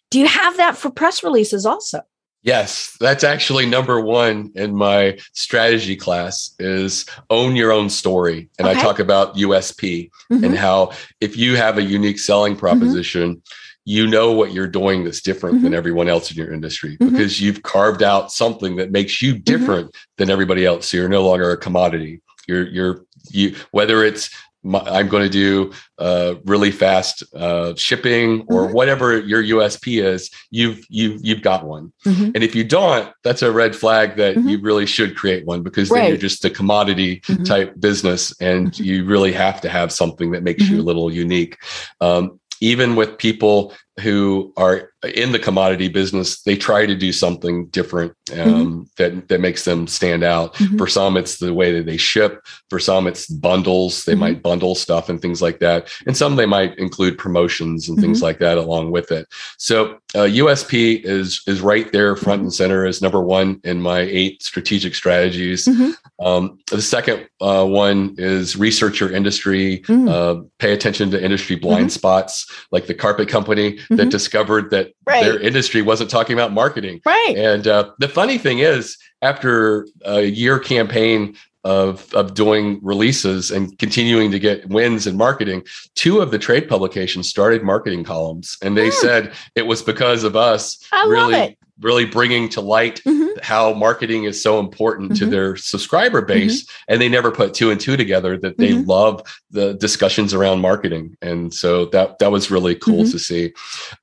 do you have that for press releases also yes that's actually number one in my strategy class is own your own story and okay. i talk about usp mm-hmm. and how if you have a unique selling mm-hmm. proposition mm-hmm you know what you're doing that's different mm-hmm. than everyone else in your industry mm-hmm. because you've carved out something that makes you mm-hmm. different mm-hmm. than everybody else. So you're no longer a commodity. You're you're you whether it's I'm going to do uh, really fast uh, shipping or mm-hmm. whatever your USP is. You've you've you've got one, mm-hmm. and if you don't, that's a red flag that you really should create one because right. then you're just a commodity type business, and you really have to have something that makes you a little unique. Um, even with people who are in the commodity business, they try to do something different um, mm-hmm. that that makes them stand out. Mm-hmm. For some, it's the way that they ship. For some, it's bundles. They mm-hmm. might bundle stuff and things like that. And some they might include promotions and things mm-hmm. like that along with it. So uh, USP is is right there, front and center, as number one in my eight strategic strategies. Mm-hmm. Um, the second uh, one is research your industry. Mm. Uh, pay attention to industry blind mm-hmm. spots, like the carpet company that mm-hmm. discovered that right. their industry wasn't talking about marketing. Right. And uh, the funny thing is, after a year campaign of of doing releases and continuing to get wins in marketing, two of the trade publications started marketing columns, and they mm. said it was because of us I really really bringing to light mm-hmm. How marketing is so important mm-hmm. to their subscriber base mm-hmm. and they never put two and two together that they mm-hmm. love the discussions around marketing and so that that was really cool mm-hmm. to see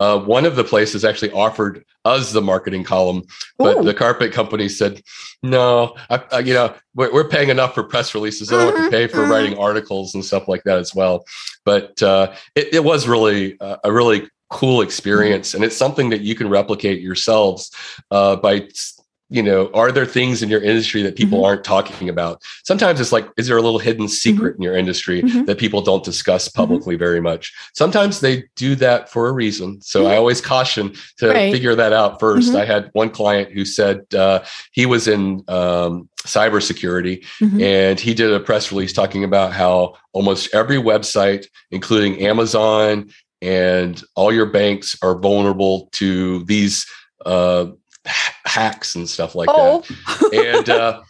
uh, one of the places actually offered us the marketing column but Ooh. the carpet company said no I, I, you know we're, we're, paying enough for press releases i don't have to pay for mm-hmm. writing articles and stuff like that as well but uh, it, it, was really uh, a really cool experience and it's something that you can replicate yourselves uh, by you know are there things in your industry that people mm-hmm. aren't talking about sometimes it's like is there a little hidden secret mm-hmm. in your industry mm-hmm. that people don't discuss mm-hmm. publicly very much sometimes they do that for a reason so i mm-hmm. always caution to right. figure that out 1st mm-hmm. i had one client who said uh, he was in um, cybersecurity and he did a press release talking about how almost every website including amazon and all your banks are vulnerable to these uh, hacks and stuff like oh. that. and uh,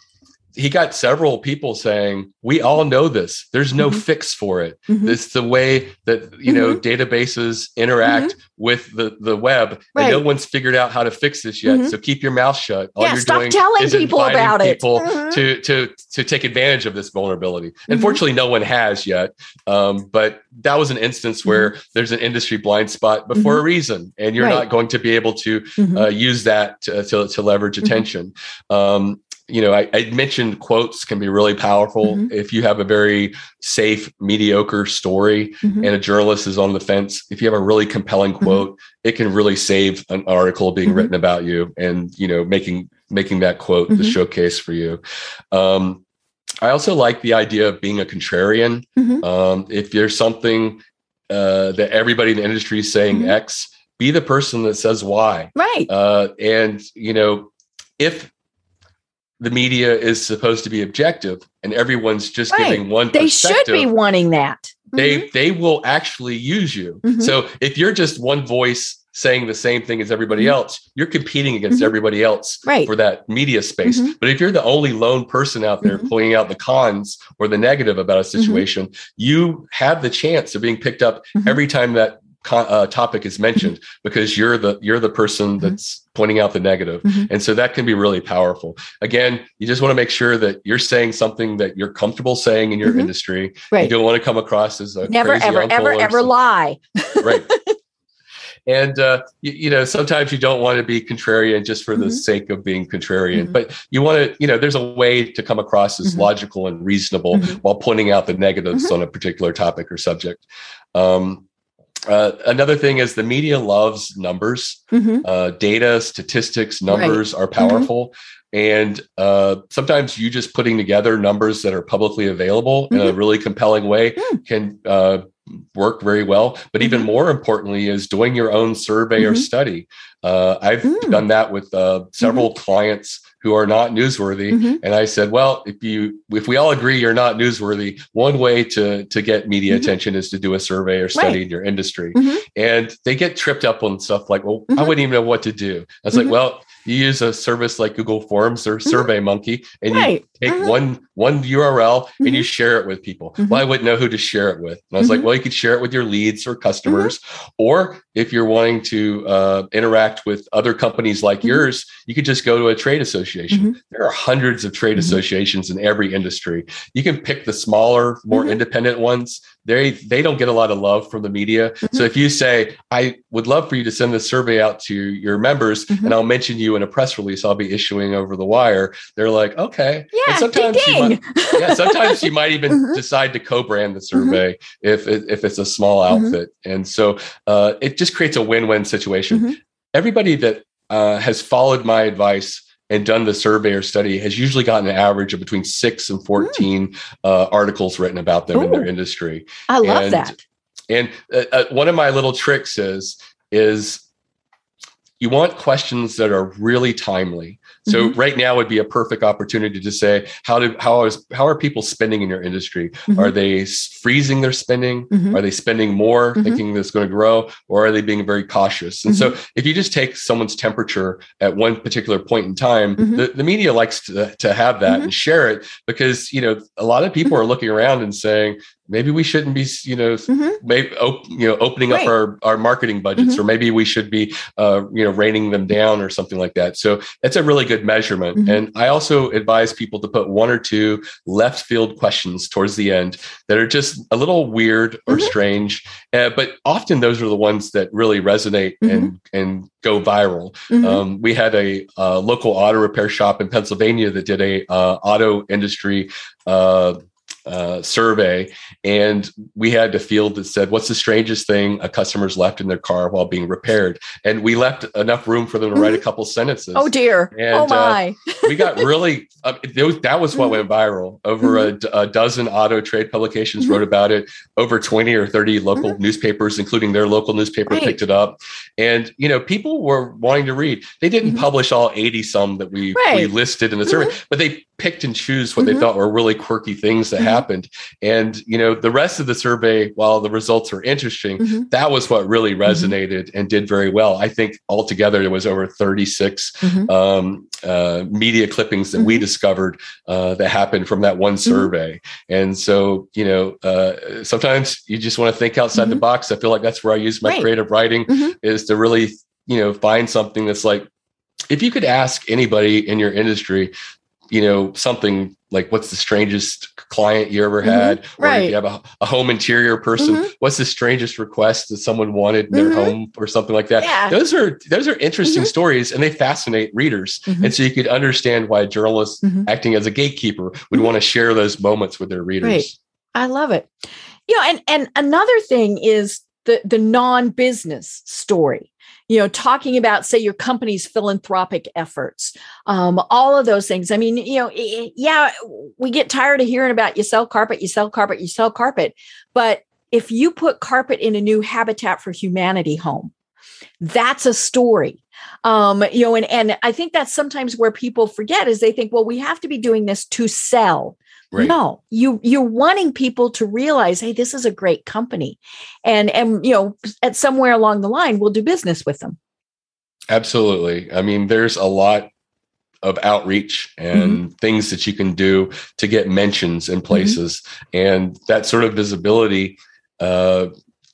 he got several people saying, "We all know this. There's no mm-hmm. fix for it. Mm-hmm. It's the way that you know mm-hmm. databases interact mm-hmm. with the the web, right. and no one's figured out how to fix this yet. Mm-hmm. So keep your mouth shut. All yeah, you're stop doing telling is people about people it. Mm-hmm. To to to take advantage of this vulnerability. Unfortunately, no one has yet. Um, but that was an instance where there's an industry blind spot, but for a reason, and you're right. not going to be able to uh, use that to, to, to leverage attention. Um, you know, I, I, mentioned quotes can be really powerful. Mm-hmm. If you have a very safe, mediocre story mm-hmm. and a journalist is on the fence, if you have a really compelling mm-hmm. quote, mm-hmm. it can really save an article being mm-hmm. written about you and, you know, making making that quote the mm-hmm. showcase for you. Um, I also like the idea of being a contrarian. Um, if there's something uh, that everybody in the industry is saying X, be the person that says why. Right. Uh, and, you know, if the media is supposed to be objective and everyone's just right. giving one they should be wanting that they mm-hmm. they will actually use you mm-hmm. so if you're just one voice saying the same thing as everybody Mhm. else, you're competing against Mhm. everybody else Right. for that media space. Mhm. But if you're the only lone person out there Mhm. pointing out the cons or the negative about a Mm-hmm. situation, you have the chance of being picked up every time that uh, topic is mentioned Mm-hmm. because you're the you're the person that's pointing out the negative. Mhm. and so that can be really powerful again you just want to make sure that you're saying something that you're comfortable saying in your Mhm. industry you don't want to come across as a Never, ever, ever, ever lie. right and uh, you, you know sometimes you don't want to be contrarian just for the Mhm. sake of being contrarian Mhm. but you want to you know there's a way to come across as Mhm. logical and reasonable Mhm. while pointing out the negatives on a particular topic or subject um, uh, another thing is the media loves numbers Mhm. uh, data, statistics, Right. numbers are powerful. And uh, sometimes you just putting together numbers that are publicly available in a really compelling way Mm. can uh, work very well. But even Mhm. more importantly, is doing your own survey or study. Uh, I've Mm. done that with uh, several clients who are not newsworthy. Mhm. And I said, well, if you if we all agree you're not newsworthy, one way to to get media Mhm. attention is to do a survey or study Right. in your industry. Mhm. And they get tripped up on stuff like, well, I Mhm. wouldn't even know what to do. I was like, well, you use a service like Google Forms or Survey Monkey, and you Right. Take Mhm. one one URL and you share it with people. Mhm. Well, I wouldn't know who to share it with. And I was like, Mhm. well, you could share it with your leads or customers, or if you're wanting to uh, interact with other companies like yours, you could just go to a trade association. There are hundreds of trade associations in every industry. You can pick the smaller, more independent ones. They they don't get a lot of love from the media. Mm-hmm. So if you say, I would love for you to send this survey out to your members, Mhm. and I'll mention you in a press release I'll be issuing over the wire, they're like, okay. Yeah, ding sometimes you ding. might- yeah, sometimes you might even Mhm. decide to co-brand the survey if it, if it's a small Mhm. outfit, and so uh, it just creates a win-win situation. Mhm. Everybody that uh, has followed my advice and done the survey or study has usually gotten an average of between six and 14 uh, articles written about them in their industry. I love And- that. And uh, uh, one of my little tricks is is you want questions that are really timely. So Mm-hmm. right now would be a perfect opportunity to say how do how is how are people spending in your industry? Mhm. Are they freezing their spending? Mhm. Are they spending more, Mhm. thinking that's going to grow, or are they being very cautious? And so, Mm-hmm. if you just take someone's temperature at one particular point in time, Mhm. the, the media likes to, to have that and share it because you know a lot of people are looking around and saying maybe we shouldn't be you know Mhm. maybe op- you know opening Right. up our our marketing budgets Mhm. or maybe we should be uh, you know reining them down or something like that so that's a really good measurement Mhm. and i also advise people to put one or two left field questions towards the end that are just a little weird or Mhm. strange uh, but often those are the ones that really resonate Mm-hmm. and and go viral Mhm. um, we had a uh, local auto repair shop in pennsylvania that did a uh, auto industry uh, uh, survey, and we had a field that said, "What's the strangest thing a customer's left in their car while being repaired?" And we left enough room for them to write a couple sentences. oh dear. And, oh uh, my. we got really uh, was, that was what went viral. Over a dozen auto trade publications Mhm. wrote about it. Over twenty or thirty local newspapers, including their local newspaper, Right. picked it up. And you know, people were wanting to read. They didn't publish all eighty some that we we listed in the survey, but they picked and choose what they thought were really quirky things that Mhm. Happened. And you know, the rest of the survey, while the results are interesting, Mhm. that was what really Mm-hmm. resonated and did very well. I think altogether there was over 36 Mhm. um, uh, media clippings that we Mhm. discovered uh, that happened from that one Mm-hmm. survey. And so, you know, uh, sometimes you just want to think outside the box. I feel like that's where I use my Right. creative writing is to really, you know, find something that's like, if you could ask anybody in your industry, you know, something like what's the strangest client you ever Mhm. had, or if Right. you have a, a home interior person, Mhm. what's the strangest request that someone wanted in their Mhm. home or something like that. Yeah. Those are those are interesting Mhm. stories and they fascinate readers. Mhm. And so you could understand why journalists acting as a gatekeeper would want to share those moments with their readers. Right. I love it. You know, and and another thing is the the non-business story. You know, talking about say your company's philanthropic efforts, um, all of those things. I mean, you know, yeah, we get tired of hearing about you sell carpet, you sell carpet, you sell carpet, but if you put carpet in a new Habitat for Humanity home, that's a story. Um you know and and i think that's sometimes where people forget is they think well we have to be doing this to sell Right. No, you you're wanting people to realize, hey, this is a great company, and and you know, at somewhere along the line, we'll do business with them. Absolutely. I mean, there's a lot of outreach and mm-hmm. things that you can do to get mentions in mm-hmm. places, mm-hmm. and that sort of visibility uh,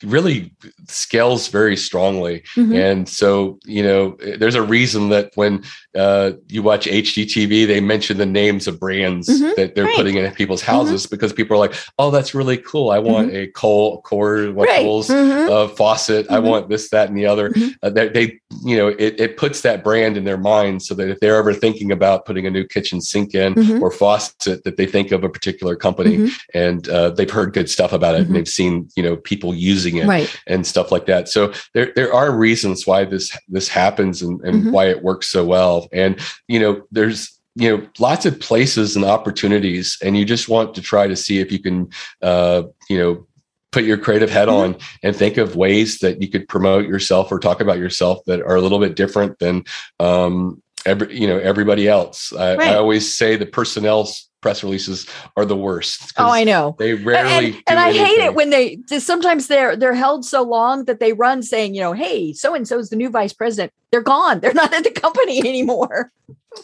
really scales very strongly. Mm-hmm. And so, you know, there's a reason that when uh, you watch HGTV, they mention the names of brands mm-hmm. that they're right. putting in people's mm-hmm. houses mm-hmm. because people are like, oh, that's really cool. I want mm-hmm. a coal, core, what right. Mm-hmm. uh, faucet. I want this, that, and the other. Uh, they, they, you know, it, it puts that brand in their mind so that if they're ever thinking about putting a new kitchen sink in or faucet, that they think of a particular company and uh, they've heard good stuff about it and they've seen, you know, people using it right. and stuff like that. So there there are reasons why this this happens and, and mm-hmm. why it works so well. And you know, there's you know lots of places and opportunities, and you just want to try to see if you can uh, you know put your creative head mm-hmm. on and think of ways that you could promote yourself or talk about yourself that are a little bit different than um, every you know everybody else. I, right. I always say the personnel press releases are the worst. Oh, I know. They rarely and, and I anything. hate it when they sometimes they're they're held so long that they run saying, you know, hey, so and so is the new vice president. They're gone. They're not at the company anymore.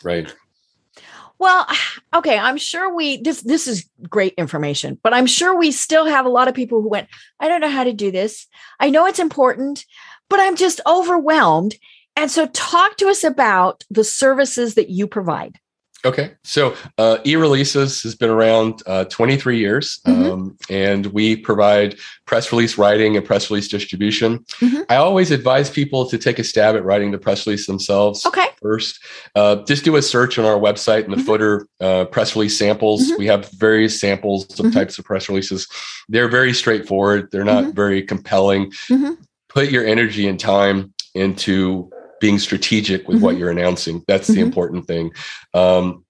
Right. Well, okay, I'm sure we this this is great information, but I'm sure we still have a lot of people who went, I don't know how to do this. I know it's important, but I'm just overwhelmed. And so talk to us about the services that you provide. Okay, so uh, eReleases has been around uh, 23 years, mm-hmm. um, and we provide press release writing and press release distribution. Mm-hmm. I always advise people to take a stab at writing the press release themselves. Okay. First, uh, just do a search on our website in the mm-hmm. footer uh, press release samples. Mm-hmm. We have various samples of mm-hmm. types of press releases. They're very straightforward. They're not mm-hmm. very compelling. Put your energy and time into being strategic with mm-hmm. what you're announcing. That's mm-hmm. the important thing. Um,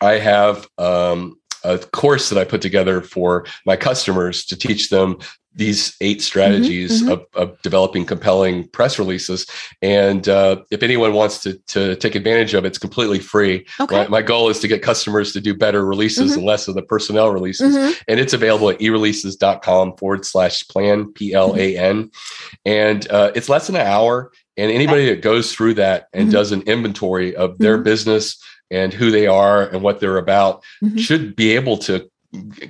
I have um, a course that I put together for my customers to teach them these eight strategies mm-hmm, mm-hmm. Of, of, developing compelling press releases. And uh, if anyone wants to, to take advantage of it, it's completely free. Okay. My, my goal is to get customers to do better releases mm-hmm. and less of the personnel releases. Mm-hmm. And it's available at ereleases.com forward slash plan, P L A N. And uh, it's less than an hour. And anybody that goes through that and mm-hmm. does an inventory of their mm-hmm. business and who they are and what they're about mm-hmm. should be able to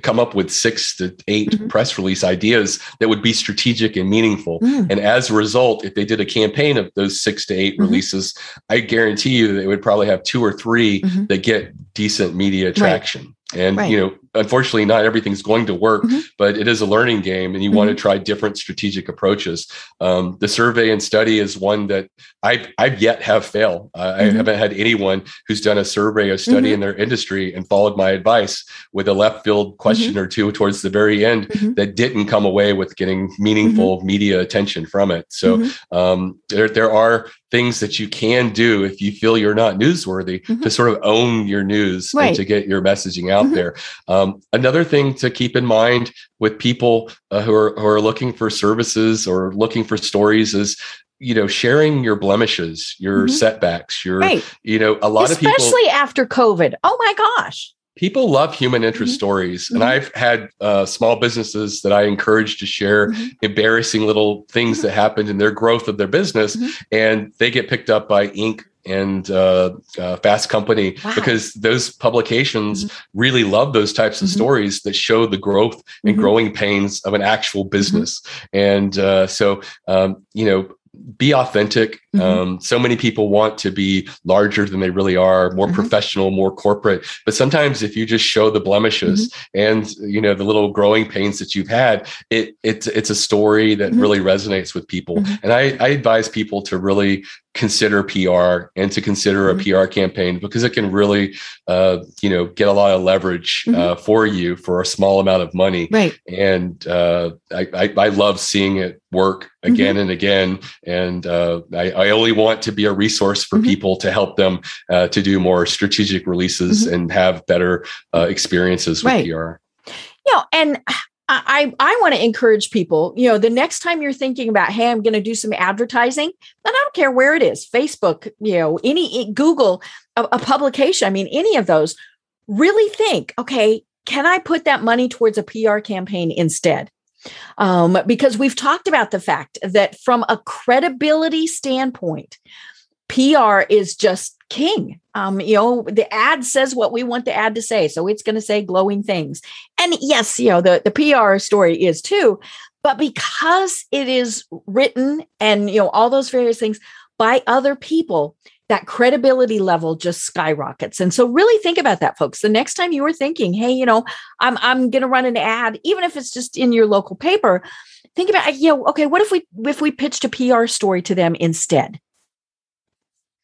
come up with six to 8 mm-hmm. press release ideas that would be strategic and meaningful. Mm. And as a result, if they did a campaign of those six to 8 mm-hmm. releases, I guarantee you they would probably have two or 3 mm-hmm. that get decent media traction. Right. And right. you know, unfortunately, not everything's going to work, mm-hmm. but it is a learning game, and you mm-hmm. want to try different strategic approaches. Um, the survey and study is one that I've I've yet have fail. Uh, mm-hmm. I haven't had anyone who's done a survey or study mm-hmm. in their industry and followed my advice with a left field question mm-hmm. or two towards the very end mm-hmm. that didn't come away with getting meaningful media attention from it. So um, there there are things that you can do if you feel you're not newsworthy to sort of own your news right. and to get your messaging out there. Um, another thing to keep in mind with people uh, who are who are looking for services or looking for stories is you know sharing your blemishes your mm-hmm. setbacks your right. you know a lot especially of people especially after covid oh my gosh people love human interest mm-hmm. stories and mm-hmm. i've had uh, small businesses that i encourage to share mm-hmm. embarrassing little things that mm-hmm. happened in their growth of their business mm-hmm. and they get picked up by inc and uh, uh, fast company wow. because those publications mm-hmm. really love those types of stories that show the growth and growing pains of an actual business and uh, so um, you know be authentic. Mm-hmm. Um, so many people want to be larger than they really are, more mm-hmm. professional, more corporate. But sometimes, if you just show the blemishes mm-hmm. and you know the little growing pains that you've had, it it's it's a story that mm-hmm. really resonates with people. Mm-hmm. And I, I advise people to really consider PR and to consider a mm-hmm. PR campaign because it can really, uh, you know, get a lot of leverage uh, mm-hmm. for you for a small amount of money. Right. And uh, I, I, I, love seeing it work again mm-hmm. and again. And uh, I, I, only want to be a resource for mm-hmm. people to help them uh, to do more strategic releases mm-hmm. and have better uh, experiences with right. PR. You know, and I, I want to encourage people, you know, the next time you're thinking about, hey, I'm going to do some advertising, and I don't care where it is, Facebook, you know, any Google, a, a publication, I mean, any of those, really think, okay, can I put that money towards a PR campaign instead? Um, because we've talked about the fact that from a credibility standpoint, PR is just king. Um, you know, the ad says what we want the ad to say. So it's going to say glowing things. And yes, you know, the, the PR story is too. But because it is written and, you know, all those various things by other people, that credibility level just skyrockets. And so really think about that, folks. The next time you are thinking, hey, you know, I'm I'm gonna run an ad, even if it's just in your local paper, think about, you know, okay, what if we if we pitched a PR story to them instead?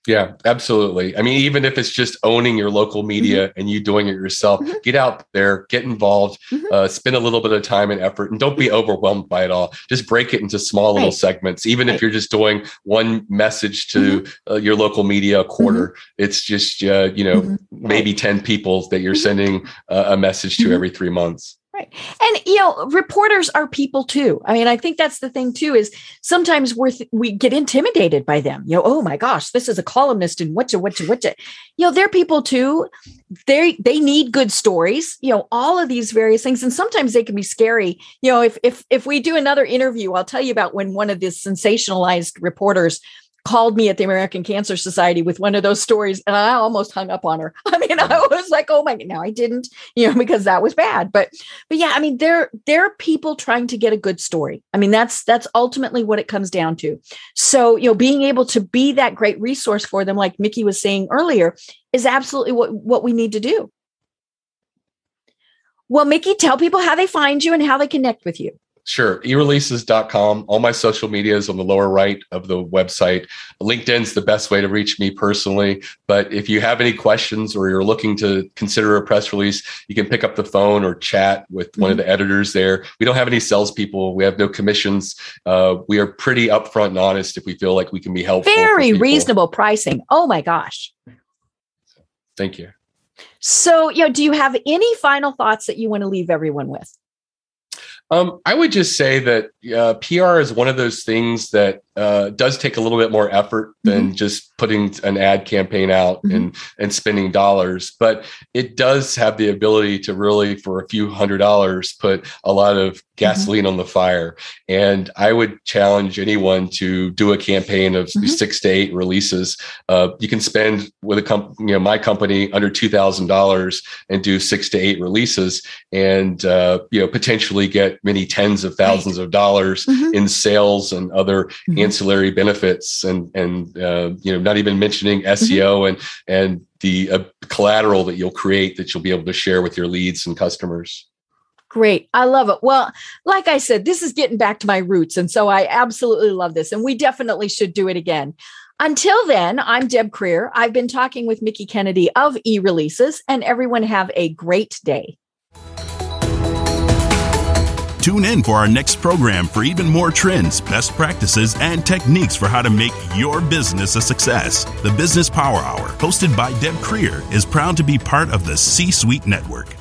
Yeah, absolutely. I mean, even if it's just owning your local media mm-hmm. and you doing it yourself, mm-hmm. get out there, get involved, mm-hmm. uh, spend a little bit of time and effort, and don't be overwhelmed by it all. Just break it into small little segments. Even right. if you're just doing one message to mm-hmm. uh, your local media a quarter, mm-hmm. it's just uh, you know mm-hmm. maybe ten people that you're sending uh, a message to every three months. Right. And you know, reporters are people too. I mean, I think that's the thing too is sometimes we're th- we get intimidated by them. You know, oh my gosh, this is a columnist and whatcha whatcha whatcha. You know, they're people too. They they need good stories, you know, all of these various things and sometimes they can be scary. You know, if if if we do another interview, I'll tell you about when one of these sensationalized reporters called me at the American Cancer Society with one of those stories and I almost hung up on her. I mean, I mm-hmm. was like, "Oh my, god, no, I didn't," you know, because that was bad. But but yeah, I mean, there there are people trying to get a good story. I mean, that's that's ultimately what it comes down to. So, you know, being able to be that great resource for them like Mickie was saying earlier is absolutely what what we need to do. Well, Mickie, tell people how they find you and how they connect with you. Sure. eReleases.com. All my social media is on the lower right of the website. LinkedIn's the best way to reach me personally. But if you have any questions or you're looking to consider a press release, you can pick up the phone or chat with mm-hmm. one of mm-hmm. the editors there. We don't have any salespeople. We have no commissions. Uh, we are pretty upfront and honest if we feel like we can be helpful. Very reasonable pricing. Oh my gosh. Thank you. So, you know, do you have any final thoughts that you want to leave everyone with? Um, I would just say that uh, PR is one of those things that uh, does take a little bit more effort than mm-hmm. just putting an ad campaign out mm-hmm. and and spending dollars, but it does have the ability to really, for a few hundred dollars, put a lot of. Gasoline mm-hmm. on the fire. And I would challenge anyone to do a campaign of mm-hmm. six to eight releases. Uh, you can spend with a company, you know, my company under two thousand dollars and do six to eight releases, and uh, you know potentially get many tens of thousands right. of dollars mm-hmm. in sales and other ancillary benefits and and uh, you know not even mentioning SEO mm-hmm. and and the uh, collateral that you'll create that you'll be able to share with your leads and customers. Great. I love it. Well, like I said, this is getting back to my roots. And so I absolutely love this. And we definitely should do it again. Until then, I'm Deb Creer. I've been talking with Mickie Kennedy of e releases, and everyone have a great day. Tune in for our next program for even more trends, best practices, and techniques for how to make your business a success. The Business Power Hour, hosted by Deb Creer, is proud to be part of the C Suite Network.